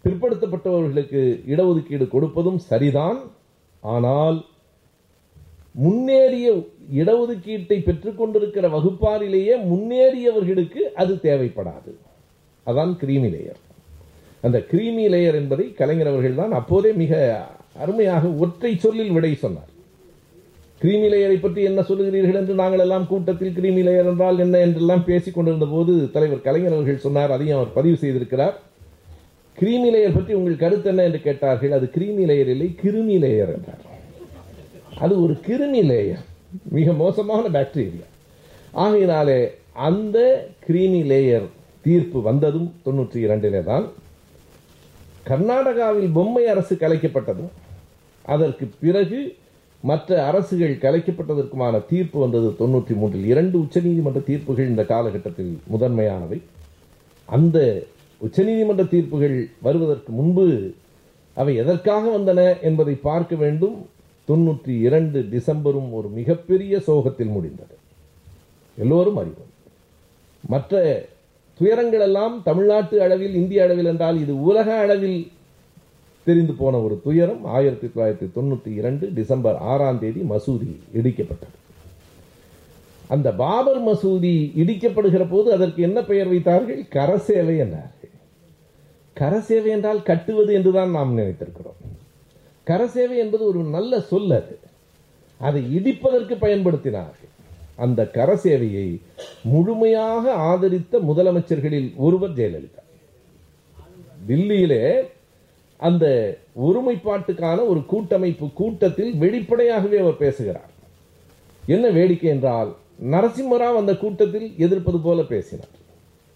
பிற்படுத்தப்பட்டவர்களுக்கு இடஒதுக்கீடு கொடுப்பதும் சரிதான். ஆனால் முன்னேறிய இடஒதுக்கீட்டை பெற்றுக்கொண்டிருக்கிற வகுப்பாரிலேயே முன்னேறியவர்களுக்கு அது தேவைப்படாது. அதான் கிரீமி லேயர் அந்த கிரீமி லேயர் என்பதை கலைஞர் அவர்கள் தான் அப்போதே மிக அருமையாக ஒற்றை சொல்லில் விடை சொன்னார். கிரீமி லேயரை பற்றி என்ன சொல்லுகிறீர்கள் என்று நாங்கள் எல்லாம் கூட்டத்தில் கிரீமி லேயர் என்றால் என்ன என்றெல்லாம் பேசிக் கொண்டிருந்த போது தலைவர் கலைஞர் அவர்கள் சொன்னார் அதையும் அவர் பதிவு செய்திருக்கிறார். கிரீமி லேயர் பற்றி உங்கள் கருத்து என்ன என்று கேட்டார்கள்? அது கிரீமி லேயர் இல்லை கிருமி லேயர் என்றார். அது ஒரு கிருமி லேயர் மிக மோசமான பாக்டீரியா ஆகையினாலே அந்த கிரீமி லேயர் தீர்ப்பு வந்ததும் தொண்ணூற்றி இரண்டிலே தான். கர்நாடகாவில் பொம்மை அரசு கலைக்கப்பட்டதும் அதற்கு பிறகு மற்ற அரசுகள் கலைக்கப்பட்டதற்குமான தீர்ப்பு வந்தது தொண்ணூற்றி மூன்றில். இரண்டு உச்சநீதிமன்ற தீர்ப்புகள் இந்த காலகட்டத்தில் முதன்மையானவை. அந்த உச்சநீதிமன்ற தீர்ப்புகள் வருவதற்கு முன்பு அவை எதற்காக வந்தன என்பதை பார்க்க வேண்டும். தொண்ணூற்றி இரண்டு டிசம்பரும் ஒரு மிகப்பெரிய சோகத்தில் முடிந்தது. எல்லோரும் அறிவோம். மற்ற துயரங்கள் எல்லாம் தமிழ்நாட்டு அளவில் இந்திய அளவில் என்றால் இது உலக அளவில் தெரிந்து போன ஒரு துயரம். ஆயிரத்தி தொள்ளாயிரத்தி தொண்ணூற்றி இரண்டு டிசம்பர் ஆறாம் தேதி மசூதி இடிக்கப்பட்டது. அந்த பாபர் மசூதி இடிக்கப்படுகிற போது அதற்கு என்ன பெயர் வைத்தார்கள்? கரசேவை கர சேவை என்றால் கட்டுவது என்றுதான் நாம் நினைத்திருக்கிறோம். கர சேவை என்பது ஒரு நல்ல சொல் அது. அதை இடிப்பதற்கு பயன்படுத்தினார்கள். அந்த கர சேவையை முழுமையாக ஆதரித்த முதலமைச்சர்களில் ஒருவர் ஜெயலலிதா. தில்லியிலே அந்த ஒருமைப்பாட்டுக்கான ஒரு கூட்டமைப்பு கூட்டத்தில் வெளிப்படையாகவே அவர் பேசுகிறார். என்ன வேடிக்கை என்றால் நரசிம்மராவ் அந்த கூட்டத்தில் எதிர்ப்பது போல பேசினார்.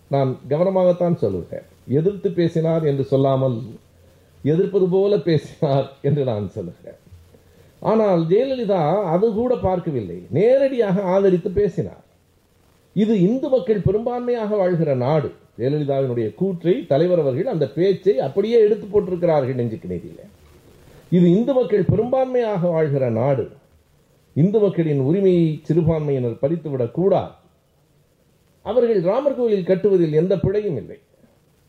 நான் கவனமாகத்தான் சொல்லுகிறேன். எதிர்த்து பேசினார் என்று சொல்லாமல் எதிர்ப்பது போல பேசினார் என்று நான் சொல்லுகிறேன். ஆனால் ஜெயலலிதா அது கூட பார்க்கவில்லை. நேரடியாக ஆதரித்து பேசினார். இது இந்து மக்கள் பெரும்பான்மையாக வாழ்கிற நாடு. ஜெயலலிதாவினுடைய கூற்றை தலைவர் அவர்கள் அந்த பேச்சை அப்படியே எடுத்து போட்டிருக்கிறார்கள் நெஞ்சுக்கு நீதியில இது இந்து மக்கள் பெரும்பான்மையாக வாழ்கிற நாடு. இந்து மக்களின் உரிமையை சிறுபான்மையினர் பறித்துவிடக் கூடாது அவர்கள் ராமர் கோயில் கட்டுவதில் எந்த பிழையும் இல்லை.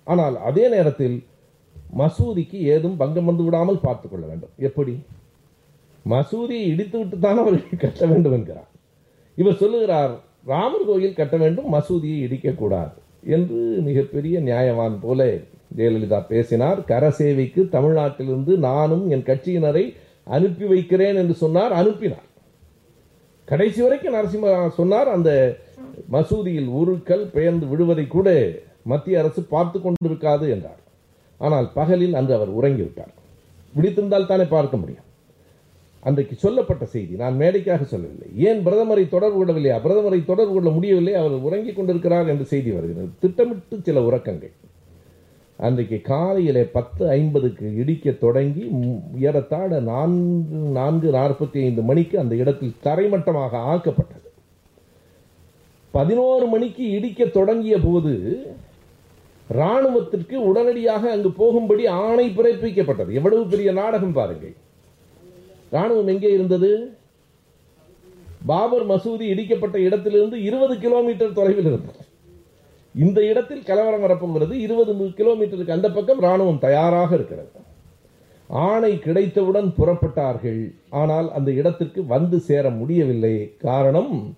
ஆனால் அதே நேரத்தில் மசூதிக்கு ஏதும் பங்கம் வந்து விடாமல் பார்த்துக்கொள்ள வேண்டும். எப்படி? மசூதியை இடித்துவிட்டு தான் அவர்கள் கட்ட வேண்டும் என்கிறார். இவர் சொல்லுகிறார் ராமர் கோயில் கட்ட வேண்டும் மசூதியை இடிக்கக்கூடாது என்று மிகப்பெரிய நியாயவான் போல ஜெயலலிதா பேசினார். கரசேவைக்கு தமிழ்நாட்டிலிருந்து நானும் என் கட்சியினரை அனுப்பி வைக்கிறேன் என்று சொன்னார் அனுப்பினார். கடைசி வரைக்கும் நரசிம்ம சொன்னார் அந்த மசூதியில் ஒரு கல் பெயர்ந்து விழுவதை கூட மத்திய அரசு பார்த்து கொண்டிருக்காது என்றார். ஆனால் பகலில் அன்று அவர் உறங்கிவிட்டார். விழித்திருந்தால் தானே பார்க்க முடியும். அன்றைக்கு சொல்லப்பட்ட செய்தி நான் மேடைக்காக சொல்லவில்லை. ஏன் பிரதமரை தொடர்பு கொள்ளவில்லையா? பிரதமரை தொடர்பு கொள்ள முடியவில்லை. அவர் உறங்கிக் கொண்டிருக்கிறார் என்ற செய்தி வருகிறது. திட்டமிட்டு சில உறக்கங்கள். அன்றைக்கு காலையிலே பத்து ஐம்பதுக்கு இடிக்க தொடங்கி ஏறத்தாழ நான்கு நான்கு நாற்பத்தி ஐந்து மணிக்கு அந்த இடத்தில் தரைமட்டமாக ஆக்கப்பட்டது. பதினோரு மணிக்கு இடிக்க தொடங்கிய போது ராணுவத்திற்கு உடனடியாக அங்கு போகும்படி ஆணை பிறப்பிக்கப்பட்டது. எவ்வளவு பெரிய நாடகம் பாருங்கள். ராணுவம் எங்கே இருந்தது? பாபர் மசூதி இடிக்கப்பட்ட இடத்திலிருந்து இருபது கிலோமீட்டர் தொலைவில் இருந்தது. இந்த இடத்தில் கலவரம் வரப்போகிறது. இருபது கிலோமீட்டருக்கு அந்த பக்கம் ராணுவம் தயாராக இருக்கிறது. ஆணை கிடைத்தவுடன் புறப்பட்டார்கள். ஆனால் அந்த இடத்திற்கு வந்து சேர முடியவில்லை. காரணம்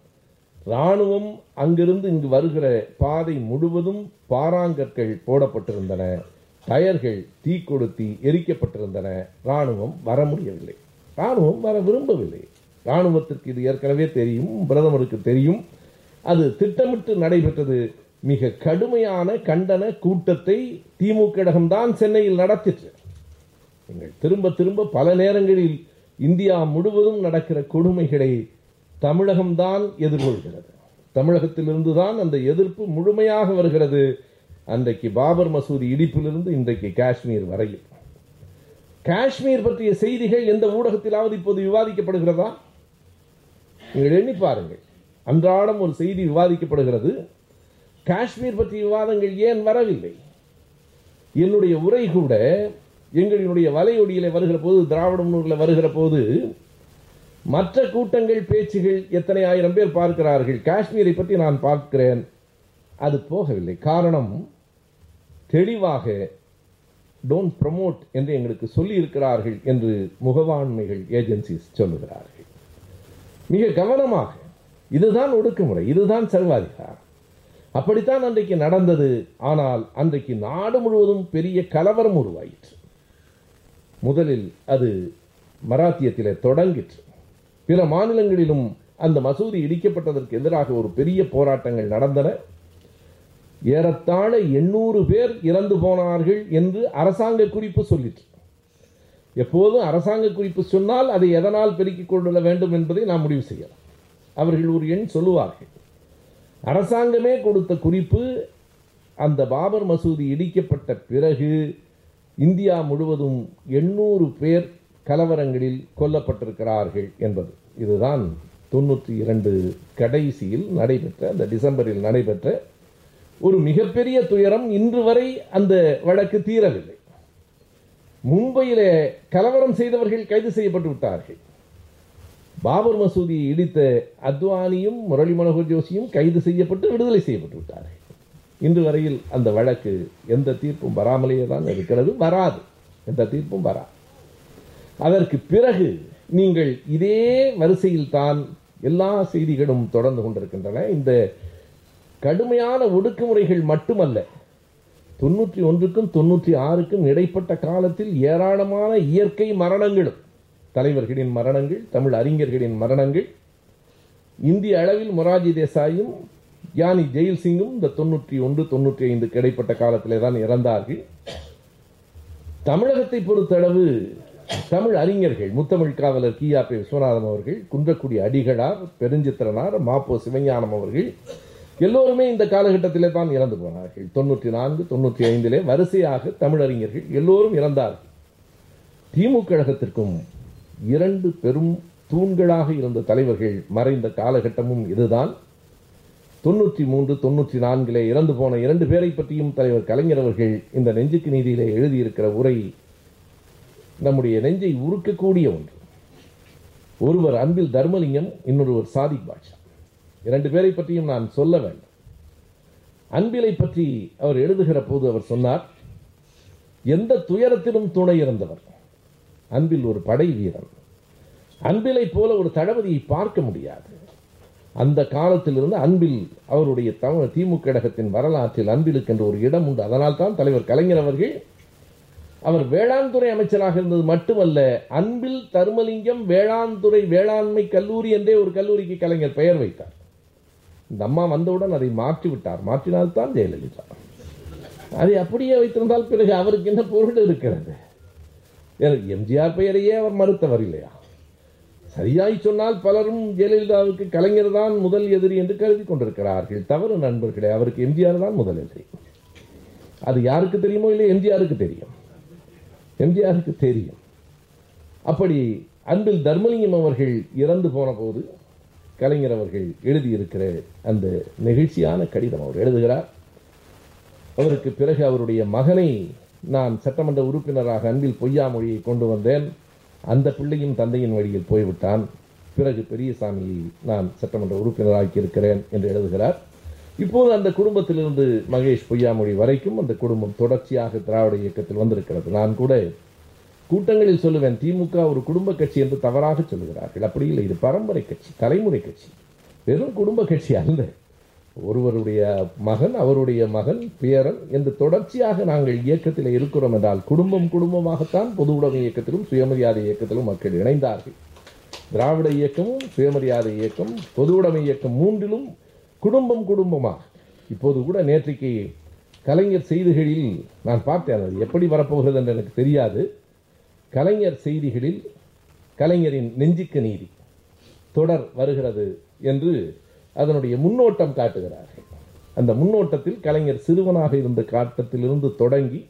ராணுவம் அங்கிருந்து இங்கு வருகிற பாதை முழுவதும் பாறாங்கற்கள் போடப்பட்டிருந்தன. டயர்கள் தீ கொடுத்தி எரிக்கப்பட்டிருந்தன. ராணுவம் வர முடியவில்லை. ராணுவம் வர விரும்பவில்லை. ராணுவத்திற்கு இது ஏற்கனவே தெரியும் பிரதமருக்கு தெரியும். அது திட்டமிட்டு நடைபெற்றது. மிக கடுமையான கண்டன கூட்டத்தை திமுக தான் சென்னையில் நடத்திற்று. நீங்கள் திரும்ப திரும்ப பல நேரங்களில் இந்தியா முழுவதும் நடக்கிற கொடுமைகளை தமிழகம்தான் எதிர்கொள்கிறது. தமிழகத்திலிருந்து தான் அந்த எதிர்ப்பு முழுமையாக வருகிறது. அன்றைக்கு பாபர் மசூதி இடிப்பிலிருந்து இன்றைக்கு காஷ்மீர் வரையில். காஷ்மீர் பற்றிய செய்திகள் எந்த ஊடகத்திலாவது இப்போது விவாதிக்கப்படுகிறதா? நீங்கள் எண்ணி பாருங்கள். அன்றாடம் ஒரு செய்தி விவாதிக்கப்படுகிறது. காஷ்மீர் பற்றிய விவாதங்கள் ஏன் வரவில்லை? என்னுடைய உரை கூட எங்களுடைய வலையொடியில வருகிற போது திராவிட முன்னூரில் வருகிற போது மற்ற கூட்டங்கள் பேச்சுகள் எத்தனை ஆயிரம் பேர் பார்க்கிறார்கள்? காஷ்மீரை பற்றி நான் பார்க்கிறேன். அது போகவில்லை. காரணம் தெளிவாக டோன்ட் ப்ரமோட் என்று எங்களுக்கு சொல்லி இருக்கிறார்கள் என்று முகவாண்மைகள் ஏஜென்சிஸ் சொல்லுகிறார்கள். மிக கவனமாக இதுதான் ஒடுக்குமுறை இதுதான் சர்வாதிகாரம். அப்படித்தான் அன்றைக்கு நடந்தது. ஆனால் அன்றைக்கு நாடு முழுவதும் பெரிய கலவரம் உருவாயிற்று. முதலில் அது மராத்தியத்தில் தொடங்கிற்று. பிற மாநிலங்களிலும் அந்த மசூதி இடிக்கப்பட்டதற்கு எதிராக ஒரு பெரிய போராட்டங்கள் நடந்தன. ஏறத்தாழ எண்ணூறு பேர் இறந்து போனார்கள் என்று அரசாங்க குறிப்பு சொல்லிற்று. எப்போதும் அரசாங்க குறிப்பு சொன்னால் அதை எதனால் பெருக்கிக் கொள்ள வேண்டும் என்பதை நாம் முடிவு செய்யலாம். அவர்கள் ஒரு எண் சொல்லுவார்கள். அரசாங்கமே கொடுத்த குறிப்பு அந்த பாபர் மசூதி இடிக்கப்பட்ட பிறகு இந்தியா முழுவதும் எண்ணூறு பேர் கலவரங்களில் கொல்லப்பட்டிருக்கிறார்கள் என்பது. இதுதான் தொண்ணூற்றி இரண்டு கடைசியில் நடைபெற்ற அந்த டிசம்பரில் நடைபெற்ற ஒரு மிகப்பெரிய துயரம் இன்று வரை அந்த வழக்கு தீரவில்லை. மும்பையிலே கலவரம் செய்தவர்கள் கைது செய்யப்பட்டு விட்டார்கள். பாபர் மசூதியை இடித்த அத்வானியும் முரளி மனோகர் ஜோஷியும் கைது செய்யப்பட்டு விடுதலை செய்யப்பட்டு விட்டார்கள். இன்று வரையில் அந்த வழக்கு எந்த தீர்ப்பும் வராமலேயே தான் இருக்கிறது வராது. எந்த தீர்ப்பும் வராது. அதற்கு பிறகு நீங்கள் இதே வரிசையில் தான் எல்லா செய்திகளும் தொடர்ந்து கொண்டிருக்கின்றன. இந்த கடுமையான ஒடுக்குமுறைகள் மட்டுமல்ல தொண்ணூற்றி ஒன்றுக்கும் தொண்ணூற்றி ஆறுக்கும் இடைப்பட்ட காலத்தில் ஏராளமான இயற்கை மரணங்களும் தலைவர்களின் மரணங்கள் தமிழ் அறிஞர்களின் மரணங்கள் இந்திய அளவில் மொராஜி தேசாயும் யானி ஜெயில் சிங்கும் இந்த தொண்ணூற்றி ஒன்று தொண்ணூற்றி ஐந்துக்கு இடைப்பட்ட காலத்திலே தான் இறந்தார்கள். தமிழகத்தை பொறுத்தளவு தமிழ் அறிஞர்கள் முத்தமிழ் காவலர் கியாபி பி. விஸ்வநாதன் அவர்கள் குன்றக்குடி அடிகளார் பெருஞ்சித்திரனார் மாப்போ சிவஞானம் அவர்கள் எல்லோருமே இந்த காலகட்டத்திலே தான் இறந்து போனார்கள். தொண்ணூற்றி நான்கு தொண்ணூற்றி ஐந்திலே வரிசையாக தமிழறிஞர்கள் எல்லோரும் இறந்தார்கள். திமுக கழகத்திற்கும் இரண்டு பெரும் தூண்களாக இருந்த தலைவர்கள் மறைந்த காலகட்டமும் இதுதான். தொண்ணூற்றி மூன்று தொண்ணூற்றி நான்கிலே இறந்து போன இரண்டு பேரை பற்றியும் தலைவர் கலைஞர் அவர்கள் இந்த நெஞ்சுக்கு நீதியிலே எழுதியிருக்கிற உரை நம்முடைய நெஞ்சை உருக்கக்கூடிய ஒன்று. ஒருவர் அன்பில் தர்மலிங்கம் இன்னொருவர் சாதிக் பாட்சா இரண்டு பேரை பற்றியும் நான் சொல்ல வேண்டும். அன்பிலை பற்றி அவர் எழுதுகிற போது அவர் சொன்னார் எந்த துயரத்திலும் துணை இருந்தவர். அன்பில் ஒரு படை வீரன். அன்பிலை போல ஒரு தளபதியை பார்க்க முடியாது. அந்த காலத்திலிருந்து அன்பில் அவருடைய தமிழ் திமுக கழகத்தின் வரலாற்றில் அன்பிலுக்கு என்று ஒரு இடம் உண்டு. அதனால் தான் தலைவர் கலைஞர் அவர்கள் அவர் வேளாண் துறை அமைச்சராக இருந்தது மட்டுமல்ல அன்பில் தருமலிங்கம் வேளாண் துறை வேளாண்மை கல்லூரி என்றே ஒரு கல்லூரிக்கு கலைஞர் பெயர் வைத்தார். இந்த அம்மா வந்தவுடன் அதை மாற்றி விட்டார் மாற்றினால்தான் ஜெயலலிதா. அதை அப்படியே வைத்திருந்தால் பிறகு அவருக்கு என்ன பொருள் இருக்கிறது? எம்ஜிஆர் பெயரையே அவர் மறுத்தவர் இல்லையா? சரியாய் சொன்னால் பலரும் ஜெயலலிதாவுக்கு கலைஞர் தான் முதல் எதிரி என்று கருதி கொண்டிருக்கிறார்கள். தவறு நண்பர்களே அவருக்கு எம்ஜிஆர் தான் முதல் எதிரி. அது யாருக்கு தெரியுமோ இல்லை எம்ஜிஆருக்கு தெரியும். எம்ஜிஆருக்கு தெரியும். அப்படி அன்பில் தர்மலிங்கம் அவர்கள் இறந்து போன போது கலைஞர் அவர்கள் எழுதியிருக்கிற அந்த நெகிழ்ச்சியான கடிதம் அவர் எழுதுகிறார். அவருக்கு பிறகு அவருடைய மகனை நான் சட்டமன்ற உறுப்பினராக அன்பில் பொய்யாமொழியை கொண்டு வந்தேன். அந்த பிள்ளையும் தந்தையின் வழியில் போய்விட்டான். பிறகு பெரியசாமியை நான் சட்டமன்ற உறுப்பினராக்கி இருக்கிறேன் என்று எழுதுகிறார். இப்போது அந்த குடும்பத்திலிருந்து மகேஷ் பொய்யாமொழி வரைக்கும் அந்த குடும்பம் தொடர்ச்சியாக திராவிட இயக்கத்தில் வந்திருக்கிறது. நான் கூட கூட்டங்களில் சொல்லுவேன் திமுக ஒரு குடும்ப கட்சி என்று தவறாக சொல்லுகிறார்கள். அப்படி இல்லை இது பரம்பரை கட்சி தலைமுறை கட்சி. வெறும் குடும்ப கட்சி அல்ல. ஒருவருடைய மகன் அவருடைய மகன் பேரன் என்று தொடர்ச்சியாக நாங்கள் இயக்கத்தில் இருக்கிறோம் என்றால் குடும்பம் குடும்பமாகத்தான் பொது உடைமை இயக்கத்திலும் சுயமரியாதை இயக்கத்திலும் மக்கள் இணைந்தார்கள். திராவிட இயக்கமும் சுயமரியாதை இயக்கம் பொது உடைமை இயக்கம் மூன்றிலும் குடும்பம் குடும்பமாக இப்போது கூட நேற்றைக்கு கலைஞர் செய்திகளில் நான் பார்த்தேன் அது எப்படி வரப்போகிறது என்று எனக்கு தெரியாது. கலைஞர் செய்திகளில் கலைஞரின் நெஞ்சுக்கு நீதி தொடர் வருகிறது என்று அதனுடைய முன்னோட்டம் காட்டுகிறார்கள். அந்த முன்னோட்டத்தில் கலைஞர் சிறுவனாக இருந்த காட்டத்திலிருந்து தொடங்கி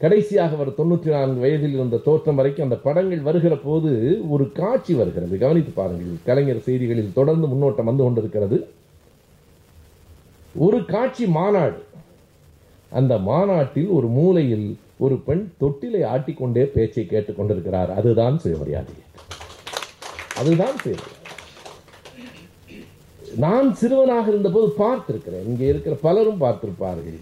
கடைசியாக அவர் தொண்ணூற்றி நான்கு வயதில் இருந்த தோற்றம் வரைக்கும் அந்த படங்கள் வருகிற போது ஒரு காட்சி வருகிறது. கவனித்து பாருங்கள் கலைஞர் செய்திகளில் தொடர்ந்து முன்னோட்டம் வந்து கொண்டிருக்கிறது. ஒரு காட்சி மாநாடு. அந்த மாநாட்டில் ஒரு மூலையில் ஒரு பெண் தொட்டிலை ஆட்டிக்கொண்டே பேச்சை கேட்டுக் கொண்டிருக்கிறார். அதுதான் சுயமரியாதை. அதுதான் சுயமரியாதை. நான் சிறுவனாக இருந்தபோது பார்த்திருக்கிறேன். இங்கே இருக்கிற பலரும் பார்த்திருப்பார்கள்.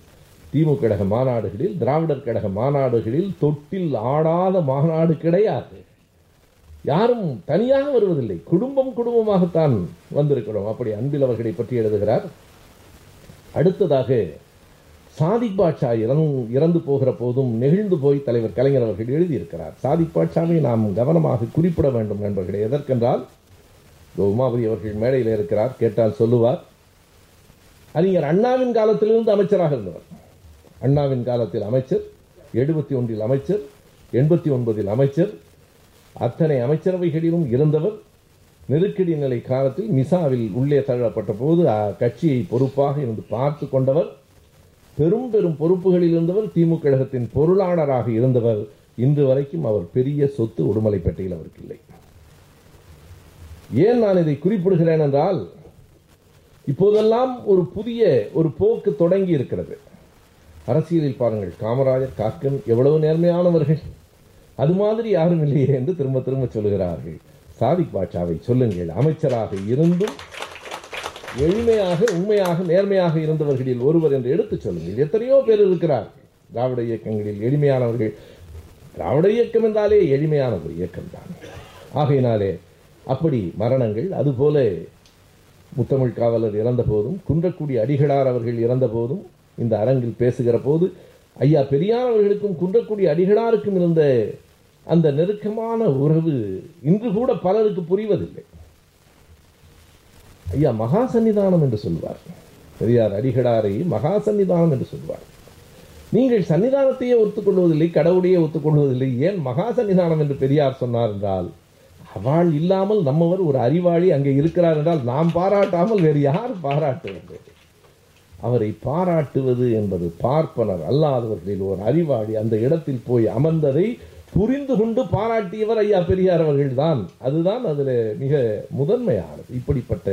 திமுக கழக மாநாடுகளில் திராவிடர் கழக மாநாடுகளில் தொட்டில் ஆடாத மாநாடு கிடையாது. யாரும் தனியாக வருவதில்லை. குடும்பம் குடும்பமாகத்தான் வந்திருக்கிறோம். அப்படி அன்பில் அவர்களை பற்றி எழுதுகிறார். அடுத்ததாக சாதிக் பாட்ஷா இறந் இறந்து போகிற போதும் நெகிழ்ந்து போய் தலைவர் கலைஞர் அவர்கள் எழுதியிருக்கிறார். சாதிக் பாட்ஷாவை நாம் கவனமாக குறிப்பிட வேண்டும் நண்பர்களே. எதற்கென்றால் உமாபதி அவர்கள் மேடையில் இருக்கிறார் கேட்டால் சொல்லுவார் அறிஞர் அண்ணாவின் காலத்திலிருந்து அமைச்சராக இருந்தவர். அண்ணாவின் காலத்தில் அமைச்சர் எழுபத்தி ஒன்றில் அமைச்சர் எண்பத்தி ஒன்பதில் அமைச்சர் அத்தனை அமைச்சரவைகளிலும் இருந்தவர். நெருக்கடி நிலை காலத்தில் மிசாவில் உள்ளே தள்ளப்பட்ட போது கட்சியை பொறுப்பாக இருந்து பார்த்து கொண்டவர் பெரும் பெரும் பொறுப்புகளில் இருந்தவர் திமுக கழகத்தின் பொருளாளராக இருந்தவர் இன்று வரைக்கும் அவர் பெரிய சொத்து உடுமலைப்பேட்டையில் அவருக்கு இல்லை. ஏன் நான் இதை குறிப்பிடுகிறேன் என்றால் இப்போதெல்லாம் ஒரு புதிய ஒரு போக்கு தொடங்கி இருக்கிறது. அரசியலில் பாருங்கள் காமராஜர் காக்கன் எவ்வளவு நேர்மையானவர்கள். அது மாதிரி யாரும் இல்லையே என்று திரும்ப திரும்ப சொல்லுகிறார்கள். சாதிக் பாட்சாவை சொல்லுங்கள். அமைச்சராக இருந்தும் எளிமையாக உண்மையாக நேர்மையாக இருந்தவர்களில் ஒருவர் என்று எடுத்துச் சொல்லுங்கள். எத்தனையோ பேர் இருக்கிறார். திராவிட இயக்கங்களில் எளிமையானவர்கள். திராவிட இயக்கம் என்றாலே எளிமையான ஒரு இயக்கம் தான் ஆகையினாலே அப்படி மரணங்கள் அதுபோல முத்தமிழ் காவலர் இறந்த போதும் குன்றக்குடி அடிகளார் அவர்கள் இறந்த போதும் இந்த அரங்கில் பேசுகிற போது ஐயா பெரியார் அவர்களுக்கும் குன்றக்குடி அடிகளாருக்கும் இருந்த அந்த நெருக்கமான உறவு இன்று கூட பலருக்கு புரிவதில்லை. ஐயா மகா சன்னிதானம் என்று சொல்வார். பெரியார் அடிகடாரை மகா சன்னிதானம் என்று சொல்வார். நீங்கள் சன்னிதானத்தையே ஒத்துக்கொள்வதில்லை கடவுளையே ஒத்துக்கொள்வதில்லை. ஏன் மகா சன்னிதானம் என்று பெரியார் சொன்னார் என்றால் அவள் இல்லாமல் நம்மவர் ஒரு அறிவாளி அங்கே இருக்கிறார் என்றால் நாம் பாராட்டாமல் வேறு யார் பாராட்டுவது அவரை பாராட்டுவது என்பது பார்ப்பனர் அல்லாதவர்களில் ஒரு அறிவாளி அந்த இடத்தில் போய் அமர்ந்ததை புரிந்து கொண்டு பாராட்டியவர் ஐயா பெரியார் அவர்கள்தான். அதுதான் அதில் மிக முதன்மையானது. இப்படிப்பட்ட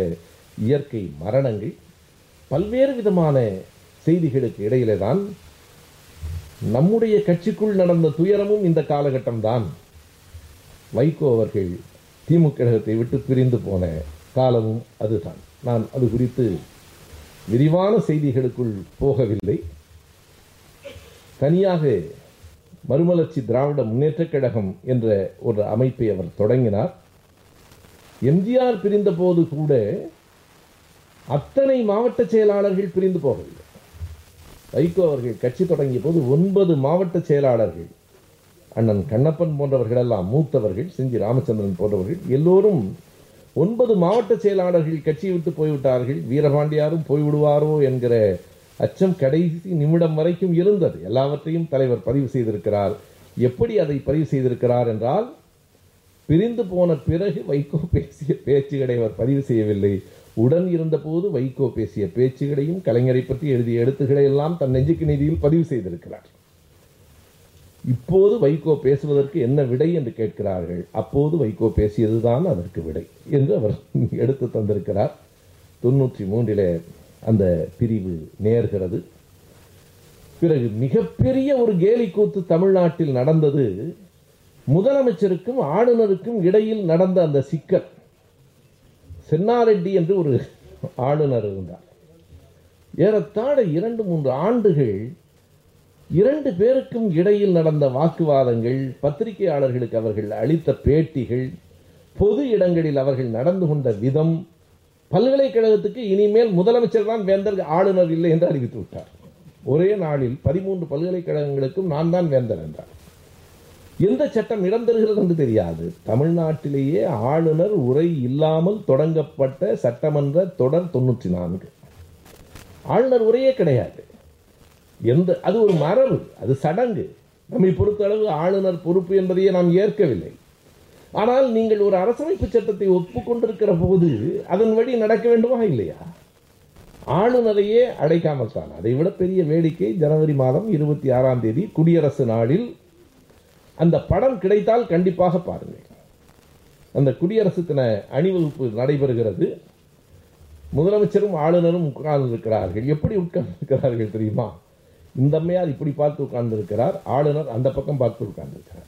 இயற்கை மரணங்கள் பல்வேறு விதமான செய்திகளுக்கு இடையிலே தான் நம்முடைய கட்சிக்குள் நடந்த துயரமும் இந்த காலகட்டம்தான். வைகோ அவர்கள் திமுக கழகத்தை விட்டு பிரிந்து போன காலமும் அதுதான். நான் அது குறித்து விரிவான செய்திகளுக்குள் போகவில்லை. தனியாக மறுமலர்ச்சி திராவிட முன்னேற்றக் கழகம் என்ற ஒரு அமைப்பை அவர் தொடங்கினார். எம்ஜிஆர் பிரிந்த போது கூட அத்தனை மாவட்ட செயலாளர்கள் பிரிந்து போகவில்லை. வைகோ அவர்கள் கட்சி தொடங்கிய போது ஒன்பது மாவட்ட செயலாளர்கள் அண்ணன் கண்ணப்பன் போன்றவர்கள் எல்லாம் மூத்தவர்கள் செஞ்சி ராமச்சந்திரன் போன்றவர்கள் எல்லோரும் ஒன்பது மாவட்ட செயலாளர்கள் கட்சியை விட்டு போய்விட்டார்கள். வீரபாண்டியாரும் போய்விடுவாரோ என்கிற அச்சம் கடைசி நிமிடம் வரைக்கும் இருந்தது எல்லாவற்றையும் தலைவர் பதிவு செய்திருக்கிறார். எப்படி அதை பதிவு செய்திருக்கிறார் என்றால் பிரிந்து போன பிறகு வைகோ பேசிய பேச்சுகளை அவர் பதிவு செய்யவில்லை. உடன் இருந்தபோது வைகோ பேசிய பேச்சுகளையும் கலைஞரை பற்றி எழுதிய எழுத்துக்களை எல்லாம் தன் நெஞ்சுக்கு நிதியில் பதிவு செய்திருக்கிறார். இப்போது வைகோ பேசுவதற்கு என்ன விடை என்று கேட்கிறார்கள்? அப்போது வைகோ பேசியதுதான் அதற்கு விடை என்று அவர் எடுத்து தந்திருக்கிறார். தொன்னூற்றி மூன்றிலே அந்த பிரிவு நேர்கிறது. பிறகு மிகப்பெரிய ஒரு கேலிக்கூத்து தமிழ்நாட்டில் நடந்தது. முதலமைச்சருக்கும் ஆளுநருக்கும் இடையில் நடந்த அந்த சிக்கல். சென்னாரெட்டி என்று ஒரு ஆளுநர் இருந்தார். ஏறத்தாழ இரண்டு மூன்று ஆண்டுகள் இரண்டு பேருக்கும் இடையில் நடந்த வாக்குவாதங்கள் பத்திரிகையாளர்களுக்கு அவர்கள் அளித்த பேட்டிகள் பொது இடங்களில் அவர்கள் நடந்து கொண்ட விதம் பல்கலைக்கழகத்துக்கு இனிமேல் முதலமைச்சர் தான் வேந்தர் ஆளுநர் இல்லை என்று அறிவித்து விட்டார். ஒரே நாளில் பதிமூன்று பல்கலைக்கழகங்களுக்கும் நான் தான் வேந்தர் என்றார். எந்த சட்டம் இடம் தருகிறது என்று தெரியாது. தமிழ்நாட்டிலேயே ஆளுநர் உரை இல்லாமல் தொடங்கப்பட்ட சட்டமன்ற தொடர் தொண்ணூற்றி நான்கு. ஆளுநர் உரையே கிடையாது. எந்த அது ஒரு மரபு அது சடங்கு. நம்மை பொறுத்தளவு ஆளுநர் பொறுப்பு என்பதையே நாம் ஏற்கவில்லை. ஆனால் நீங்கள் ஒரு அரசமைப்பு சட்டத்தை ஒப்புக்கொண்டிருக்கிற போது அதன் வழி நடக்க வேண்டுமா இல்லையா? ஆளுநரையே அடைக்காமல் தான். அதை விட பெரிய வேடிக்கை ஜனவரி மாதம் இருபத்தி ஆறாம் தேதி குடியரசு நாளில் அந்த படம் கிடைத்தால் கண்டிப்பாக பாருங்கள். அந்த குடியரசு தின அணிவகுப்பு நடைபெறுகிறது. முதலமைச்சரும் ஆளுநரும் உட்கார்ந்திருக்கிறார்கள். எப்படி உட்கார்ந்திருக்கிறார்கள் தெரியுமா? இந்த அம்மையார் இப்படி பார்த்து உட்கார்ந்திருக்கிறார். ஆளுநர் அந்த பக்கம் பார்த்து உட்கார்ந்திருக்கிறார்.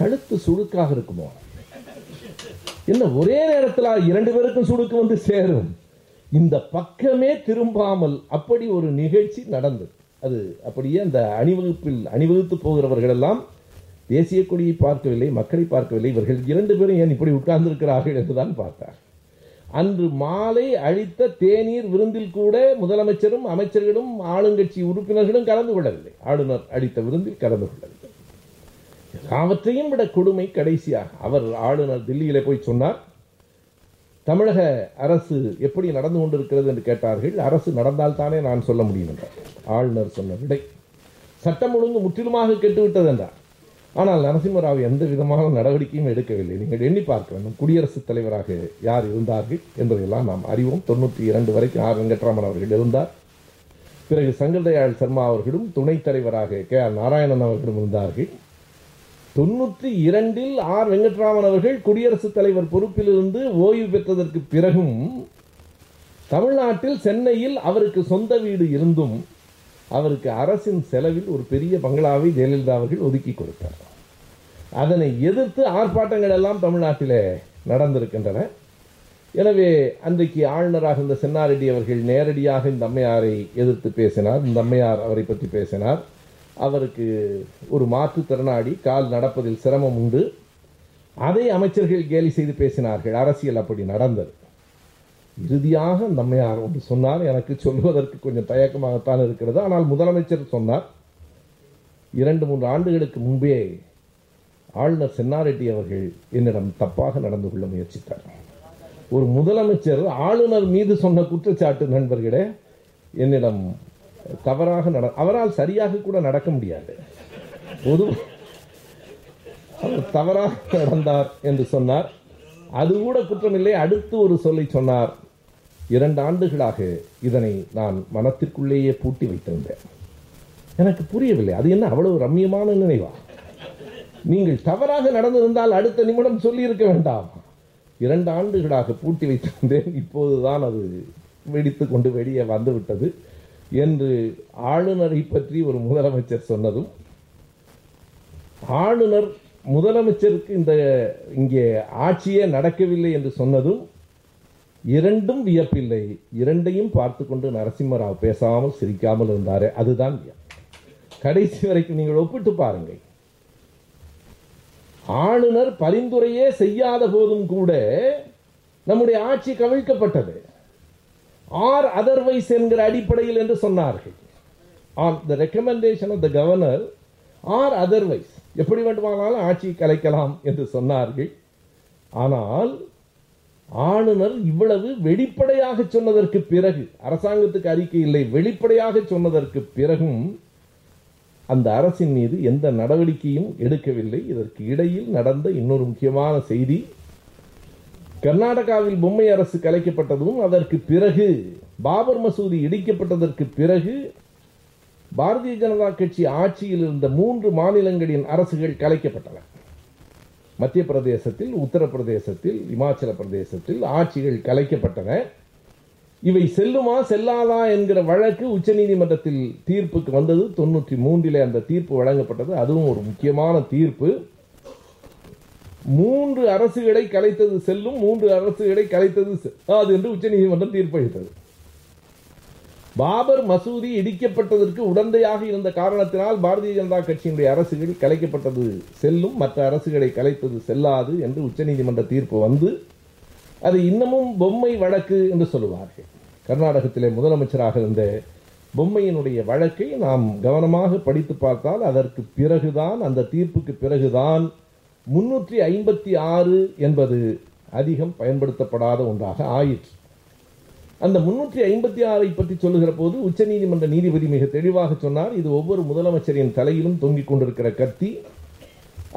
கழுத்து சுடுக்காக இருக்குமோ? என்ன ஒரே நேரத்தில் இரண்டு பேருக்கும் சுடுக்கு வந்து சேரும். இந்த பக்கமே திரும்பாமல் அப்படி ஒரு நிகழ்ச்சி நடந்தது. அது அப்படியே அந்த அணிவகுப்பில் அணிவகுத்து போகிறவர்களெல்லாம் தேசிய கொடியை பார்க்கவில்லை மக்களை பார்க்கவில்லை. இவர்கள் இரண்டு பேரும் ஏன் இப்படி உட்கார்ந்திருக்கிறார்கள் என்றுதான் பார்த்தார். அன்று மாலை அழித்த தேநீர் விருந்தில் கூட முதலமைச்சரும் அமைச்சர்களும் ஆளுங்கட்சி உறுப்பினர்களும் கலந்து கொள்ளவில்லை. ஆளுநர் அளித்த விருந்தில் கலந்து கொள்ளவில்லை. அவற்றையும் விட கொடுமை கடைசியாக. அவர் ஆளுநர் தில்லியிலே போய் சொன்னார் தமிழக அரசு எப்படி நடந்து கொண்டிருக்கிறது? என்று கேட்டார்கள். அரசு நடந்தால்தானே நான் சொல்ல முடியும் என்றார். ஆளுநர் சொன்ன விடை சட்டம் ஒழுங்கு முற்றிலுமாக கெட்டுவிட்டது என்றார். ஆனால் நரசிம்மராவ் எந்த விதமான நடவடிக்கையும் எடுக்கவில்லை. நீங்கள் எண்ணி பார்க்க வேண்டும் குடியரசுத் தலைவராக யார் இருந்தார்கள் என்பதையெல்லாம் நாம் அறிவோம். தொண்ணூற்றி இரண்டு வரைக்கும் ஆர். வெங்கட்ராமன் அவர்கள் இருந்தார். பிறகு சங்கர்தயாள் சர்மா அவர்களும் துணைத் தலைவராக கே. ஆர். நாராயணன் அவர்களும் இருந்தார்கள். தொண்ணூற்றி இரண்டில் ஆர் வெங்கட்ராமன் அவர்கள் குடியரசுத் தலைவர் பொறுப்பிலிருந்து ஓய்வு பெற்றதற்கு பிறகும் தமிழ்நாட்டில் சென்னையில் அவருக்கு சொந்த வீடு இருந்தும் அவருக்கு அரசின் செலவில் ஒரு பெரிய பங்களாவை ஜெயலலிதா அவர்கள் ஒதுக்கி கொடுத்தார். அதனை எதிர்த்து ஆர்ப்பாட்டங்கள் எல்லாம் தமிழ்நாட்டிலே நடந்திருக்கின்றன. எனவே அன்றைக்கு ஆளுநராக இருந்த சென்னாரெட்டி அவர்கள் நேரடியாக இந்த அம்மையாரை எதிர்த்து பேசினார். இந்த அம்மையார் அவரை பற்றி பேசினார். அவருக்கு ஒரு மாற்றுத்திறனாளி கால் நடப்பதில் சிரமம் உண்டு. அதை அமைச்சர்கள் கேலி செய்து பேசினார்கள். அரசியல் அப்படி நடந்தது. இறுதியாக நம்மையார் ஒன்று சொன்னார் எனக்கு சொல்வதற்கு கொஞ்சம் தயக்கமாகத்தான் இருக்கிறது. ஆனால் முதலமைச்சர் சொன்னார் இரண்டு மூன்று ஆண்டுகளுக்கு முன்பே ஆளுநர் சென்னாரெட்டி அவர்கள் என்னிடம் தப்பாக நடந்து கொள்ள முயற்சித்தார். ஒரு முதலமைச்சர் ஆளுநர் மீது சொன்ன குற்றச்சாட்டு நண்பர்களே என்னிடம் தவறாக நட அவரால் சரியாக கூட நடக்க முடியாது. பொது அவர் தவறாக நடந்தார் என்று சொன்னார். அது கூட குற்றமில்லை அடுத்து ஒரு சொல்லை சொன்னார். இரண்டு ஆண்டுகளாக இதனை நான் மனத்திற்குள்ளேயே பூட்டி வைத்திருந்தேன். எனக்கு புரியவில்லை அது என்ன அவ்வளவு ரம்மியமான நினைவா? நீங்கள் தவறாக நடந்திருந்தால் அடுத்த நிமிடம் சொல்லியிருக்க வேண்டாம். இரண்டு ஆண்டுகளாக பூட்டி வைத்திருந்தேன் இப்போதுதான் அது வெடித்து கொண்டு வெளியே வந்துவிட்டது. என்று ஆளுநரை பற்றி ஒரு முதலமைச்சர் சொன்னதும் ஆளுநர் முதலமைச்சருக்கு இந்த இங்கே ஆட்சியே நடக்கவில்லை என்று சொன்னதும் இரண்டும் வியப்பில்லை. இரண்டையும் பார்த்து கொண்டு நரசிம்மராவ் பேசாமல் சிரிக்காமல் இருந்தாரே அதுதான் கடைசி வரைக்கும் நீங்கள் ஒப்பிட்டு பாருங்கள். ஆளுநர் பரிந்துரையே செய்யாத போதும் கூட நம்முடைய ஆட்சி கவிழ்க்கப்பட்டது. ஆர் அதர்வைஸ் என்கிற அடிப்படையில் என்று சொன்னார்கள். On the recommendation of the governor or otherwise எப்படி வேண்டுமானாலும் ஆட்சி கலைக்கலாம் என்று சொன்னார்கள். ஆனால் ஆளுநர் இவ்வளவு வெளிப்படையாக சொன்னதற்கு பிறகு அரசாங்கத்துக்கு அறிக்கை இல்லை வெளிப்படையாக சொன்னதற்கு பிறகும் அந்த அரசின் மீது எந்த நடவடிக்கையும் எடுக்கவில்லை. இதற்கு இடையில் நடந்த இன்னொரு முக்கியமான செய்தி கர்நாடகாவில் பொம்மை அரசு கலைக்கப்பட்டதும் அதற்கு பிறகு பாபர் மசூதி இடிக்கப்பட்டதற்கு பிறகு பாரதிய ஜனதா கட்சி ஆட்சியில் இருந்த மூன்று மாநிலங்களின் அரசுகள் கலைக்கப்பட்டன. மத்திய பிரதேசத்தில் உத்தரப்பிரதேசத்தில் இமாச்சல பிரதேசத்தில் ஆட்சிகள் கலைக்கப்பட்டன. இவை செல்லுமா செல்லாதா என்கிற வழக்கு உச்சநீதிமன்றத்தில் தீர்ப்புக்கு வந்தது. தொண்ணூற்றி மூன்றிலே அந்த தீர்ப்பு வழங்கப்பட்டது. அதுவும் ஒரு முக்கியமான தீர்ப்பு. மூன்று அரசுகளை கலைத்தது செல்லும் மூன்று அரசுகளை கலைத்தது அது என்று உச்சநீதிமன்றம் தீர்ப்பளித்தது பாபர் மசூதி இடிக்கப்பட்டதற்கு உடந்தையாக இருந்த காரணத்தினால் பாரதிய ஜனதா கட்சியினுடைய அரசுகள் கலைக்கப்பட்டது செல்லும் மற்ற அரசுகளை கலைத்தது செல்லாது என்று உச்சநீதிமன்ற தீர்ப்பு வந்து அது இன்னமும் பொம்மை வழக்கு என்று சொல்லுவார்கள். கர்நாடகத்திலே முதலமைச்சராக இருந்த பொம்மையினுடைய வழக்கை நாம் கவனமாக படித்து பார்த்தால் அதற்கு பிறகுதான் அந்த தீர்ப்புக்கு பிறகுதான் முன்னூற்றி ஐம்பத்தி ஆறு என்பது அதிகம் பயன்படுத்தப்படாத ஒன்றாக ஆயிற்று. அந்த முன்னூற்றி ஐம்பத்தி ஆறை பற்றி சொல்லுகிற போது உச்சநீதிமன்ற நீதிபதி மிக தெளிவாக சொன்னார் இது ஒவ்வொரு முதலமைச்சரின் தலையிலும் தொங்கிக் கொண்டிருக்கிற கத்தி.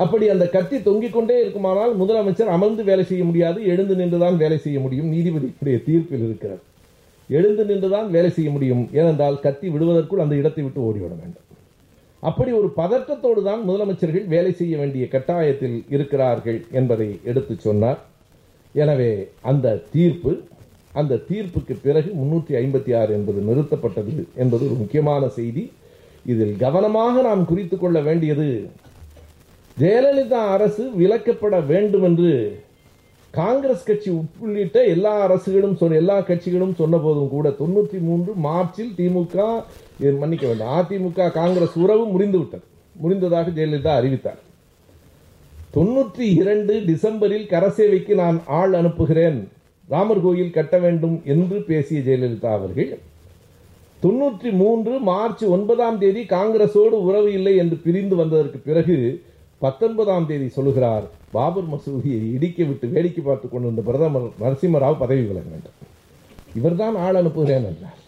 அப்படி அந்த கத்தி தொங்கிக் கொண்டே இருக்குமானால் முதலமைச்சர் அமர்ந்து வேலை செய்ய முடியாது எழுந்து நின்றுதான் வேலை செய்ய முடியும். நீதிபதியுடைய தீர்ப்பில் இருக்கிறது எழுந்து நின்றுதான் வேலை செய்ய முடியும். ஏனென்றால் கத்தி விடுவதற்குள் அந்த இடத்தை விட்டு ஓடிவிட வேண்டும். அப்படி ஒரு பதற்றத்தோடு தான் முதலமைச்சர்கள் வேலை செய்ய வேண்டிய கட்டாயத்தில் இருக்கிறார்கள் என்பதை எடுத்து சொன்னார். எனவே அந்த தீர்ப்பு அந்த தீர்ப்புக்கு பிறகு முன்னூற்றி ஐம்பத்தி ஆறு என்பது நிறுத்தப்பட்டது என்பது ஒரு முக்கியமான செய்தி. இதில் கவனமாக நாம் குறித்து கொள்ள வேண்டியது ஜெயலலிதா அரசு விலக்கப்பட வேண்டும் என்று காங்கிரஸ் கட்சி உள்ளிட்ட எல்லா அரசுகளும் சொல் எல்லா கட்சிகளும் சொன்ன போதும் கூட தொண்ணூற்றி மூன்று மார்ச்சில் திமுக மன்னிக்க வேண்டும். அதிமுக காங்கிரஸ் உறவு முறிந்து விட்டது முறிந்ததாக ஜெயலலிதா அறிவித்தார். தொண்ணூற்றி இரண்டு டிசம்பரில் கரசேவைக்கு நான் ஆள் அனுப்புகிறேன். ராமர் கோயில் கட்ட வேண்டும் என்று பேசிய ஜெயலலிதா அவர்கள் தொண்ணூற்றி மூன்று மார்ச் ஒன்பதாம் தேதி காங்கிரஸோடு உறவு இல்லை என்று பிரிந்து வந்ததற்கு பிறகு பத்தொன்பதாம் தேதி சொல்லுகிறார் பாபர் மசூதியை இடிக்க விட்டு வேடிக்கை பார்த்து கொண்டிருந்த பிரதமர் நரசிம்மராவ் பதவி விலக வேண்டும். இவர்தான் ஆள் அனுப்புகிறேன் என்றார்.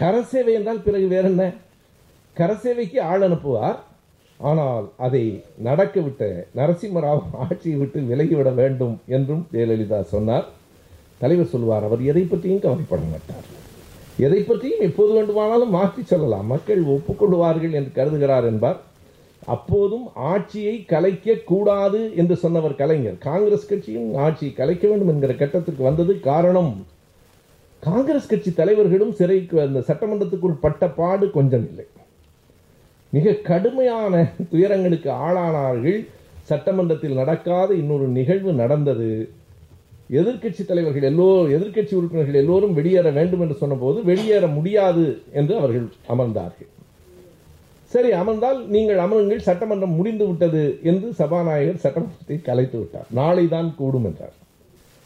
கரசேவை என்றால் பிறகு வேற என்ன கரசேவைக்கு ஆள் அனுப்புவார் ஆனால் அதை நடக்கவிட்ட நரசிம்மராவ் ஆட்சியை விட்டு விலகிவிட வேண்டும் என்றும் ஜெயலலிதா சொன்னார். தலைவர் சொல்வார் அவர் எதை பற்றியும் கவலைப்பட மாட்டார். எதை பற்றியும் எப்போது வேண்டுமானாலும் மாற்றி சொல்லலாம். மக்கள் ஒப்புக்கொள்வார்கள் என்று கருதுகிறார் என்பார். அப்போதும் ஆட்சியை கலைக்க கூடாது என்று சொன்னவர் கலைஞர். காங்கிரஸ் கட்சியும் ஆட்சியை கலைக்க வேண்டும் என்கிற கட்டத்திற்கு வந்தது காரணம் காங்கிரஸ் கட்சி தலைவர்களும் சிறைக்கு அந்த சட்டமன்றத்துக்குள் பட்ட பாடு கொஞ்சம் இல்லை. மிக கடுமையான துயரங்களுக்கு ஆளானார்கள். சட்டமன்றத்தில் நடக்காத இன்னொரு நிகழ்வு நடந்தது. எதிர்க்கட்சி தலைவர்கள் எல்லோ எதிர்க்கட்சி உறுப்பினர்கள் எல்லோரும் வெளியேற வேண்டும் என்று சொன்னபோது வெளியேற முடியாது என்று அவர்கள் அமர்ந்தார்கள். சரி அமர்ந்தால் நீங்கள் அமருங்கள் சட்டமன்றம் முடிந்து விட்டது என்று சபாநாயகர் சட்டமன்றத்தை கலைத்து விட்டார். நாளை தான் கூடும் என்றார்.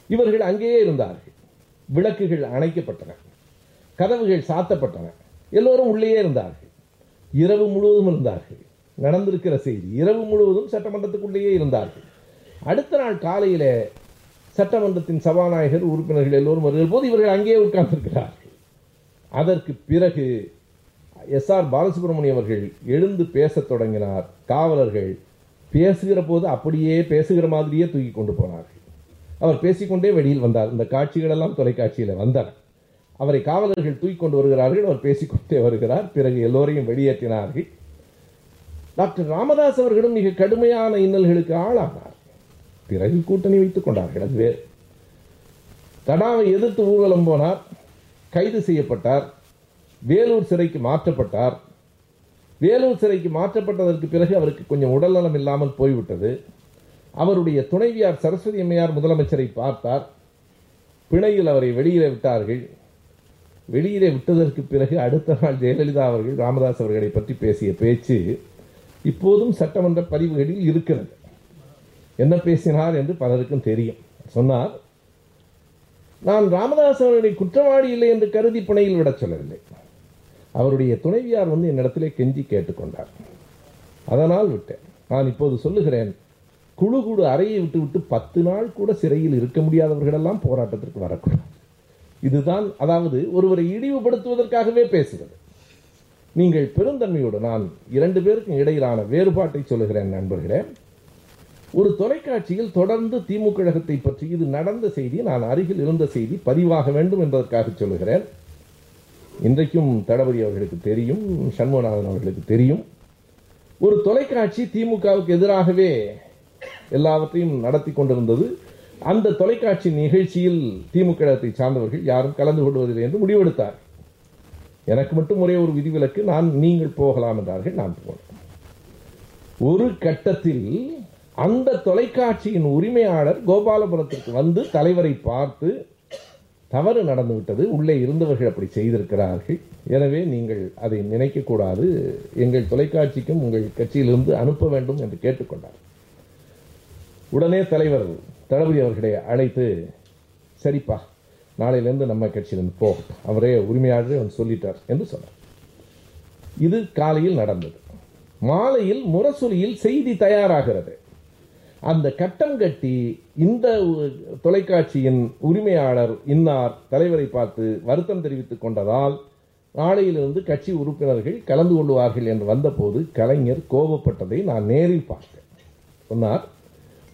இவர்கள் அங்கேயே இருந்தார்கள். விளக்குகள் அணைக்கப்பட்டன. கதவுகள் சாத்தப்பட்டன. எல்லோரும் உள்ளேயே இருந்தார்கள். இரவு முழுவதும் இருந்தார்கள். நடந்திருக்கிற செய்தி இரவு முழுவதும் சட்டமன்றத்துக்குள்ளேயே இருந்தார்கள். அடுத்த நாள் காலையில் சட்டமன்றத்தின் சபாநாயகர் உறுப்பினர்கள் எல்லோரும் வருகிற போது இவர்கள் அங்கேயே உட்கார்ந்திருக்கிறார்கள். அதற்கு பிறகு எஸ் ஆர் பாலசுப்ரமணியம் அவர்கள் எழுந்து பேசத் தொடங்கினார். காவலர்கள் பேசுகிற போது அப்படியே பேசுகிற மாதிரியே தூக்கி கொண்டு போனார்கள். அவர் பேசிக்கொண்டே வெளியில் வந்தார். இந்த காட்சிகள் எல்லாம் தொலைக்காட்சியில் வந்தன. அவரை காவலர்கள் தூக்கி கொண்டு வருகிறார்கள். அவர் பேசிக்கொண்டே வருகிறார். பிறகு எல்லோரையும் வெளியேற்றினார்கள். டாக்டர் ராமதாஸ் அவர்களும் மிக கடுமையான இன்னல்களுக்கு ஆளானார். பிறகு கூட்டணி வைத்துக் கொண்டார்கள். அது வேறு. தடாவை எதிர்த்து ஊர்வலம் போனார். கைது செய்யப்பட்டார். வேலூர் சிறைக்கு மாற்றப்பட்டார். வேலூர் சிறைக்கு மாற்றப்பட்டதற்கு பிறகு அவருக்கு கொஞ்சம் உடல்நலம் இல்லாமல் போய்விட்டது. அவருடைய துணைவியார் சரஸ்வதி அம்மையார் முதலமைச்சரை பார்த்தார். பிணையில் அவரை வெளியிலே விட்டார்கள். வெளியிலே விட்டதற்கு பிறகு அடுத்த நாள் ஜெயலலிதா அவர்கள் ராமதாஸ் அவர்களை பற்றி பேசிய பேச்சு இப்போதும் சட்டமன்ற பதிவுகளில் இருக்கிறது. என்ன பேசினார் என்று பலருக்கும் தெரியும். சொன்னார் நான் ராமதாஸ் அவர்களை குற்றவாளி இல்லை என்று கருதி பிணையில் விடச் சொல்லவில்லை. அவருடைய துணைவியார் வந்து என்னிடத்திலே கெஞ்சி கேட்டுக்கொண்டார். அதனால் விட்டேன். நான் இப்போது சொல்லுகிறேன் குழு குழு அறையை விட்டு விட்டு பத்து நாள் கூட சிறையில் இருக்க முடியாதவர்களெல்லாம் போராட்டத்திற்கு வரக்கூடாது. இதுதான் அதாவது ஒருவரை இழிவுபடுத்துவதற்காகவே பேசுகிறது நீங்கள் பெருந்தன்மையோடு நான் இரண்டு பேருக்கும் இடையிலான வேறுபாட்டை சொல்லுகிறேன் நண்பர்களே. ஒரு தொலைக்காட்சியில் தொடர்ந்து திமுக கழகத்தை பற்றி இது நடந்த செய்தி நான் அருகில் இருந்த செய்தி பதிவாக வேண்டும் என்பதற்காக சொல்லுகிறேன். இன்றைக்கும் தளபதி அவர்களுக்கு தெரியும் சண்முகநாதன் அவர்களுக்கு தெரியும். ஒரு தொலைக்காட்சி திமுகவுக்கு எதிராகவே எல்லாவற்றையும் நடத்தி கொண்டிருந்தது. அந்த தொலைக்காட்சி நிகழ்ச்சியில் திமுக இடத்தை சார்ந்தவர்கள் யாரும் கலந்து கொள்வதில்லை என்று முடிவெடுத்தார். எனக்கு மட்டும் ஒரே ஒரு விதிவிலக்கு நான் நீங்கள் போகலாம் என்றார்கள் நான் போனேன். ஒரு கட்டத்தில் அந்த தொலைக்காட்சியின் உரிமையாளர் கோபாலபுரத்திற்கு வந்து தலைவரை பார்த்து தவறு நடந்துவிட்டது உள்ளே இருந்தவர்கள் அப்படி செய்திருக்கிறார்கள். எனவே நீங்கள் அதை நினைக்கக்கூடாது. எங்கள் தொலைக்காட்சிக்கும் உங்கள் கட்சியிலிருந்து அனுப்ப வேண்டும் என்று கேட்டுக்கொண்டார். உடனே தலைவர் தளபதி அவர்களை அழைத்து சரிப்பா நாளையிலேருந்து நம்ம கட்சியிலிருந்து போ. அவரே உரிமையாளரே அவன் சொல்லிட்டார் என்று சொன்னார். இது காலையில் நடந்தது. மாலையில் முரசொலியில் செய்தி தயாராகிறது. அந்த கட்டம் கட்டி இந்த தொலைக்காட்சியின் உரிமையாளர் இன்னார் தலைவரை பார்த்து வருத்தம் தெரிவித்துக் கொண்டதால் நாளையிலிருந்து கட்சி உறுப்பினர்கள் கலந்து கொள்வார்கள் என்று வந்தபோது கலைஞர் கோபப்பட்டதை நான் நேரில் பார்த்தேன். சொன்னார்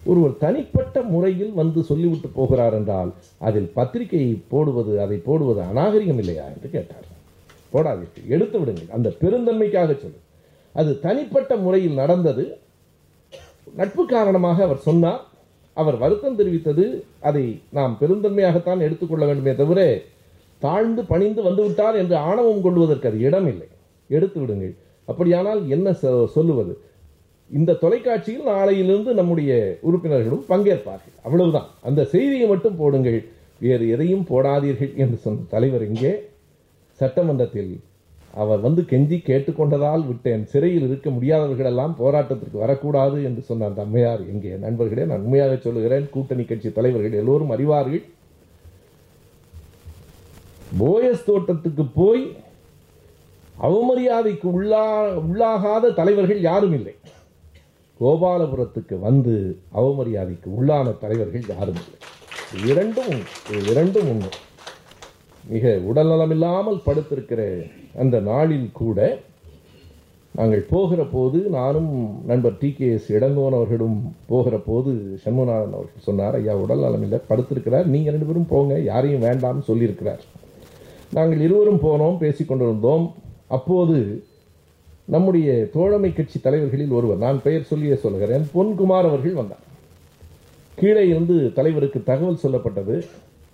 ஒருவர் தனிப்பட்ட முறையில் வந்து சொல்லிவிட்டு போகிறார் என்றால் அதில் பத்திரிகையை போடுவது அதை போடுவது அநாகரிகம் இல்லையா? என்று கேட்டார். போடாதீர்கள் எடுத்து விடுங்கள். அந்த பெருந்தன்மைக்காக சொல்லு. அது தனிப்பட்ட முறையில் நடந்தது நட்பு காரணமாக அவர் சொன்னார். அவர் வருத்தம் தெரிவித்தது. அதை நாம் பெருந்தன்மையாகத்தான் எடுத்துக்கொள்ள வேண்டுமே தவிர தாழ்ந்து பணிந்து வந்துவிட்டார் என்று ஆணவம் கொள்வதற்கு அது இடமில்லை. எடுத்து விடுங்கள். அப்படியானால் என்ன சொல்லுவது? இந்த தொலைக்காட்சியில் நாளையிலிருந்து நம்முடைய உறுப்பினர்களும் பங்கேற்பார்கள். அவ்வளவுதான். அந்த செய்தியை மட்டும் போடுங்கள். வேறு எதையும் போடாதீர்கள் என்று சொன்ன தலைவர் இங்கே சட்டமன்றத்தில் அவர் வந்து கெஞ்சி கேட்டுக்கொண்டதால் விட்டேன். சிறையில் இருக்க முடியாதவர்களெல்லாம் போராட்டத்திற்கு வரக்கூடாது என்று சொன்னார் அந்த அம்மையார். எங்கே நண்பர்களே நான் உண்மையாக சொல்லுகிறேன். கூட்டணி கட்சி தலைவர்கள் எல்லோரும் அறிவார்கள். போயஸ் தோட்டத்துக்கு போய் அவமரியாதைக்கு உள்ளா உள்ளாகாத தலைவர்கள் யாரும் இல்லை. கோபாலபுரத்துக்கு வந்து அவமரியாதைக்கு உள்ளான தலைவர்கள் யாரும் இல்லை. இரண்டும் இரண்டும் உண்மை. மிக உடல்நலமில்லாமல் படுத்திருக்கிற அந்த நாளில் கூட நாங்கள் போகிற போது நானும் நண்பர் டி கே எஸ் இளங்கோன் அவர்களும் போகிற போது சண்முகநாதன் அவர்கள் சொன்னார் ஐயா உடல் நலமில்லை படுத்திருக்கிறார். நீங்கள் ரெண்டு பேரும் போங்க யாரையும் வேண்டாம்னு சொல்லியிருக்கிறார். நாங்கள் இருவரும் போனோம் பேசிக் கொண்டிருந்தோம். அப்போது நம்முடைய தோழமை கட்சி தலைவர்களில் ஒருவர் நான் பெயர் சொல்லியே சொல்கிறேன் பொன்குமார் அவர்கள் வந்தார். கீழே இருந்து தலைவருக்கு தகவல் சொல்லப்பட்டது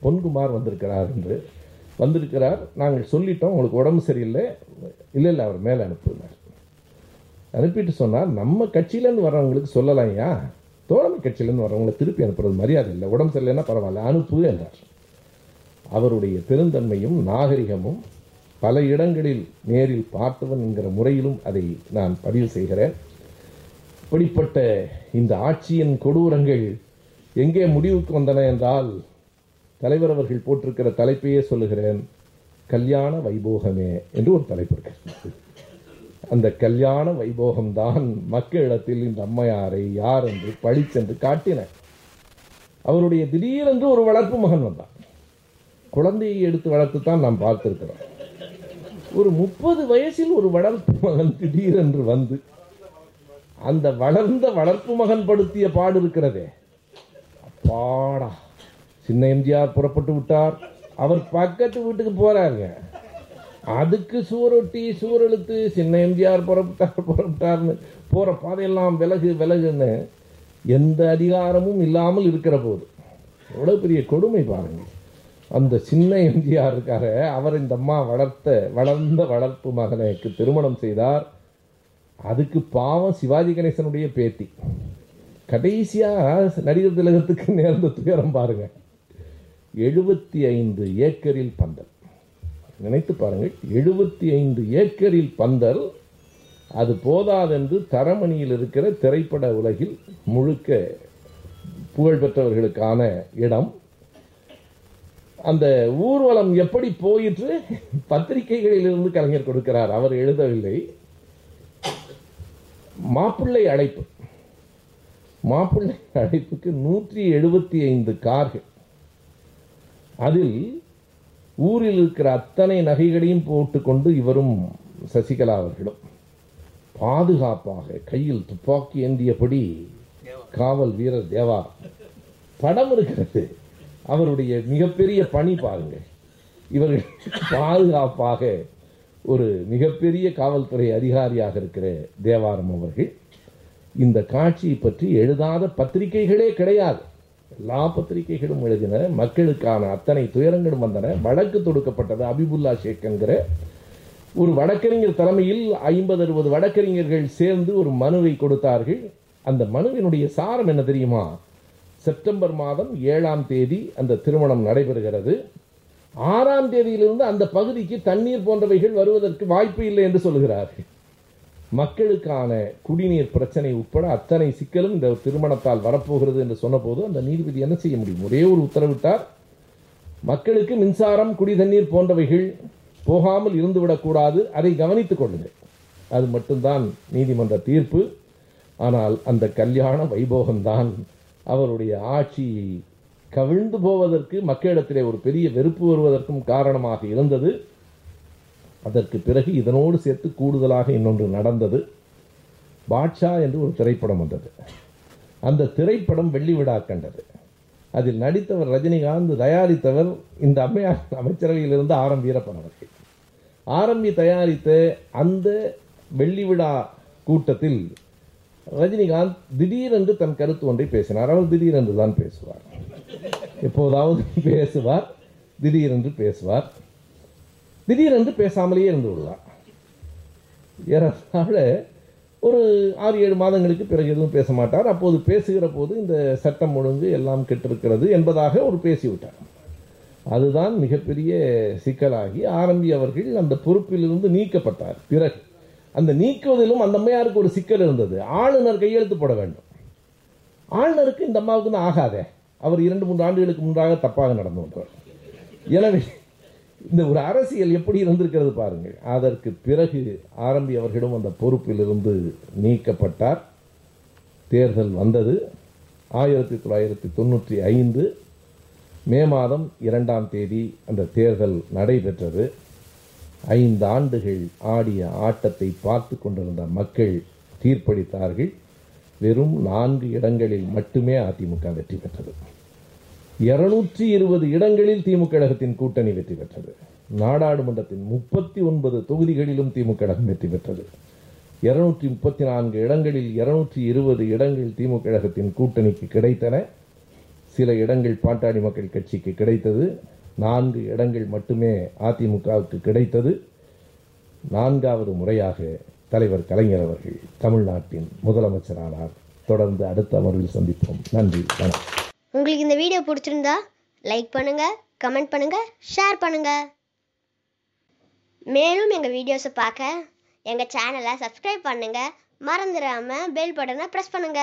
பொன்குமார் வந்திருக்கிறார் என்று. வந்திருக்கிறார். நாங்கள் சொல்லிட்டோம் உங்களுக்கு உடம்பு சரியில்லை. இல்லை இல்லை அவர் மேலே அனுப்புனார் அனுப்பிட்டு சொன்னார் நம்ம கட்சியிலேருந்து வர்றவங்களுக்கு சொல்லலாம்யா தோழமை கட்சியிலேருந்து வர்றவங்களை திருப்பி அனுப்புறது மரியாதை இல்லை. உடம்பு சரியில்லைன்னா பரவாயில்ல அனுப்பு என்றார். அவருடைய பெருந்தன்மையும் நாகரிகமும் பல இடங்களில் நேரில் பார்த்தவன் என்கிற முறையிலும் அதை நான் பதிவு செய்கிறேன். இப்படிப்பட்ட இந்த ஆட்சியின் கொடூரங்கள் எங்கே முடிவுக்கு வந்தன என்றால் தலைவர் அவர்கள் போட்டிருக்கிற தலைப்பையே சொல்லுகிறேன். கல்யாண வைபோகமே என்று ஒரு தலைப்பு இருக்கு. அந்த கல்யாண வைபோகம்தான் மக்களிடத்தில் இந்த அம்மையாரை யார் என்று பழிச்சென்று காட்டின. அவருடைய திடீரென்று ஒரு வளர்ப்பு மகன் வந்தான். குழந்தையை எடுத்து வளர்த்துத்தான் நாம் பார்த்திருக்கிறோம். ஒரு முப்பது வயசில் ஒரு வளர்ப்பு மகன் திடீரென்று வந்து அந்த வளர்ந்த வளர்ப்பு மகன் படுத்திய பாடு இருக்கிறதே. அப்பாடா. சின்ன எம்ஜிஆர் புறப்பட்டு விட்டார். அவர் பக்கத்து வீட்டுக்கு போறாருங்க. அதுக்கு சுவரொட்டி சுவரெழுத்து சின்ன எம்ஜிஆர் புறப்பட்டார் புறப்பட்டார்னு போற பாதையெல்லாம் விலகு விலகுன்னு எந்த அதிகாரமும் இல்லாமல் இருக்கிற போது எவ்வளோ பெரிய கொடுமை பாருங்க. அந்த சின்ன எம்ஜிஆர் இருக்கார. அவர் இந்த அம்மா வளர்த்த வளர்ந்த வளர்ப்பு மகனுக்கு திருமணம் செய்தார். அதுக்கு பாவம் சிவாஜி கணேசனுடைய பேத்தி. கடைசியாக நடிகர் திலகத்துக்கு நேர்ந்த துயரம் பாருங்கள் எழுபத்தி ஐந்து ஏக்கரில் பந்தல். நினைத்து பாருங்கள் எழுபத்தி ஐந்து ஏக்கரில் பந்தல் அது போதாதென்று தரமணியில் இருக்கிற திரைப்பட உலகில் முழுக்க புகழ்பெற்றவர்களுக்கான இடம். அந்த ஊர்வலம் எப்படி போயிற்று? பத்திரிகைகளிலிருந்து கலைஞர் கொடுக்கிறார் அவர் எழுதவில்லை. மாப்பிள்ளை அழைப்பு. மாப்பிள்ளை அழைப்புக்கு நூற்றி எழுபத்தி ஐந்து கார்கள். அதில் ஊரில் இருக்கிற அத்தனை நகைகளையும் போட்டுக்கொண்டு இவரும் சசிகலா அவர்களும் பாதுகாப்பாக கையில் துப்பாக்கி ஏந்தியபடி காவல் வீரர் தேவா படம் இருக்கிறது. அவருடைய மிகப்பெரிய பணி பாருங்க. இவர்கள் பாதுகாப்பாக ஒரு மிகப்பெரிய காவல்துறை அதிகாரியாக இருக்கிற தேவாரம் அவர்கள். இந்த காட்சியை பற்றி எழுதாத பத்திரிகைகளே கிடையாது. எல்லா பத்திரிகைகளும் எழுதின மக்களுக்கான அத்தனை துயரங்களும் வந்தன. வழக்கு தொடுக்கப்பட்டது அபிபுல்லா ஷேக் என்கிற ஒரு வழக்கறிஞர் தலைமையில் ஐம்பது அறுபது வழக்கறிஞர்கள் சேர்ந்து ஒரு மனுவை கொடுத்தார்கள். அந்த மனுவினுடைய சாரம் என்ன தெரியுமா? செப்டம்பர் மாதம் ஏழாம் தேதி அந்த திருமணம் நடைபெறுகிறது. ஆறாம் தேதியிலிருந்து அந்த பகுதிக்கு தண்ணீர் போன்றவைகள் வருவதற்கு வாய்ப்பு இல்லை என்று சொல்கிறார்கள். மக்களுக்கான குடிநீர் பிரச்சனை உட்பட அத்தனை சிக்கலும் இந்த திருமணத்தால் வரப்போகிறது என்று சொன்னபோது அந்த நீதிபதி என்ன செய்ய முடியும்? ஒரே ஒரு உத்தரவிட்டார். மக்களுக்கு மின்சாரம் குடி தண்ணீர் போன்றவைகள் போகாமல் இருந்துவிடக்கூடாது அதை கவனித்துக் கொள்ளுங்கள். அது மட்டும்தான் நீதிமன்ற தீர்ப்பு. ஆனால் அந்த கல்யாண வைபோகம்தான் அவருடைய ஆட்சியை கவிழ்ந்து போவதற்கு மக்களிடத்திலே ஒரு பெரிய வெறுப்பு வருவதற்கும் காரணமாக இருந்தது. அதற்கு பிறகு இதனோடு சேர்த்து கூடுதலாக இன்னொன்று நடந்தது. பாட்ஷா என்று ஒரு திரைப்படம் வந்தது. அந்த திரைப்படம் வெள்ளி விழா கண்டது. அதில் நடித்தவர் ரஜினிகாந்த் தயாரித்தவர் இந்த அம்மையார் அமைச்சரவையிலிருந்து ஆரம் வீரப்பன் அவர்கள். ஆரம்பி தயாரித்த அந்த வெள்ளி விழா கூட்டத்தில் ரஜினிகாந்த் திடீரென்று தன் கருத்து ஒன்றை பேசினார். அவர் திடீரென்று தான் பேசுவார். எப்போதாவது பேசுவார் திடீரென்று பேசுவார். திடீரென்று பேசாமலேயே இருந்து விடுவார் ஏறத்தாழ ஒரு ஆறு ஏழு மாதங்களுக்கு பிறகு எதுவும் பேச மாட்டார். அப்போது பேசுகிற போது இந்த சட்டம் ஒழுங்கு எல்லாம் கெட்டிருக்கிறது என்பதாக ஒரு பேசிவிட்டார். அதுதான் மிகப்பெரிய சிக்கலாகி ஆரம்பி அவர்கள் அந்த பொறுப்பிலிருந்து நீக்கப்பட்டார். பிறகு அந்த நீக்குவதிலும் அந்த அம்மையாருக்கு ஒரு சிக்கல் இருந்தது. ஆளுநர் கையெழுத்து போட வேண்டும். ஆளுநருக்கு இந்த அம்மாவுக்கு தான் ஆகாதே. அவர் இரண்டு மூன்று ஆண்டுகளுக்கு முன்பாக தப்பாக நடந்து கொண்டார் எனவே இந்த ஒரு அரசியல் எப்படி இருந்திருக்கிறது பாருங்கள் அதற்கு பிறகு ஆரம்பி அவர்களும் அந்த பொறுப்பிலிருந்து நீக்கப்பட்டார். தேர்தல் வந்தது. ஆயிரத்தி தொள்ளாயிரத்தி தொண்ணூற்றி ஐந்து மே மாதம் இரண்டாம் தேதி அந்த தேர்தல் நடைபெற்றது. ஐந்து ஆண்டுகள் ஆடிய ஆட்டத்தை பார்த்து கொண்டிருந்த மக்கள் தீர்ப்பளித்தார்கள். வெறும் நான்கு இடங்களில் மட்டுமே அதிமுக வெற்றி பெற்றது. இருநூற்றி இருபது இடங்களில் திமுக கழகத்தின் கூட்டணி வெற்றி பெற்றது. நாடாளுமன்றத்தின் முப்பத்தி ஒன்பது தொகுதிகளிலும் திமுக கழகம் வெற்றி பெற்றது. இருநூற்றி முப்பத்தி நான்கு இடங்களில் இருநூற்றி இருபது இடங்கள் திமுக கழகத்தின் கூட்டணிக்கு கிடைத்தன. சில இடங்கள் பாட்டாளி மக்கள் கட்சிக்கு கிடைத்தது. நான்கு இடங்கள் மட்டுமே அதிமுகவுக்கு கிடைத்தது. நான்காவது முறையாக தலைவர் கலைஞர் அவர்கள் தமிழ்நாட்டின் முதலமைச்சரானார். தொடர்ந்து அடுத்த அமர்வில் சந்திப்போம். நன்றி. வணக்கம். உங்களுக்கு இந்த வீடியோ பிடிச்சிருந்தா லைக் பண்ணுங்க கமெண்ட் பண்ணுங்க ஷேர் பண்ணுங்க. மேலும் எங்கள் வீடியோஸை பார்க்க எங்கள் சேனலை சப்ஸ்கிரைப் பண்ணுங்க. மறந்துடாமல் பெல் பட்டனை ப்ரெஸ் பண்ணுங்க.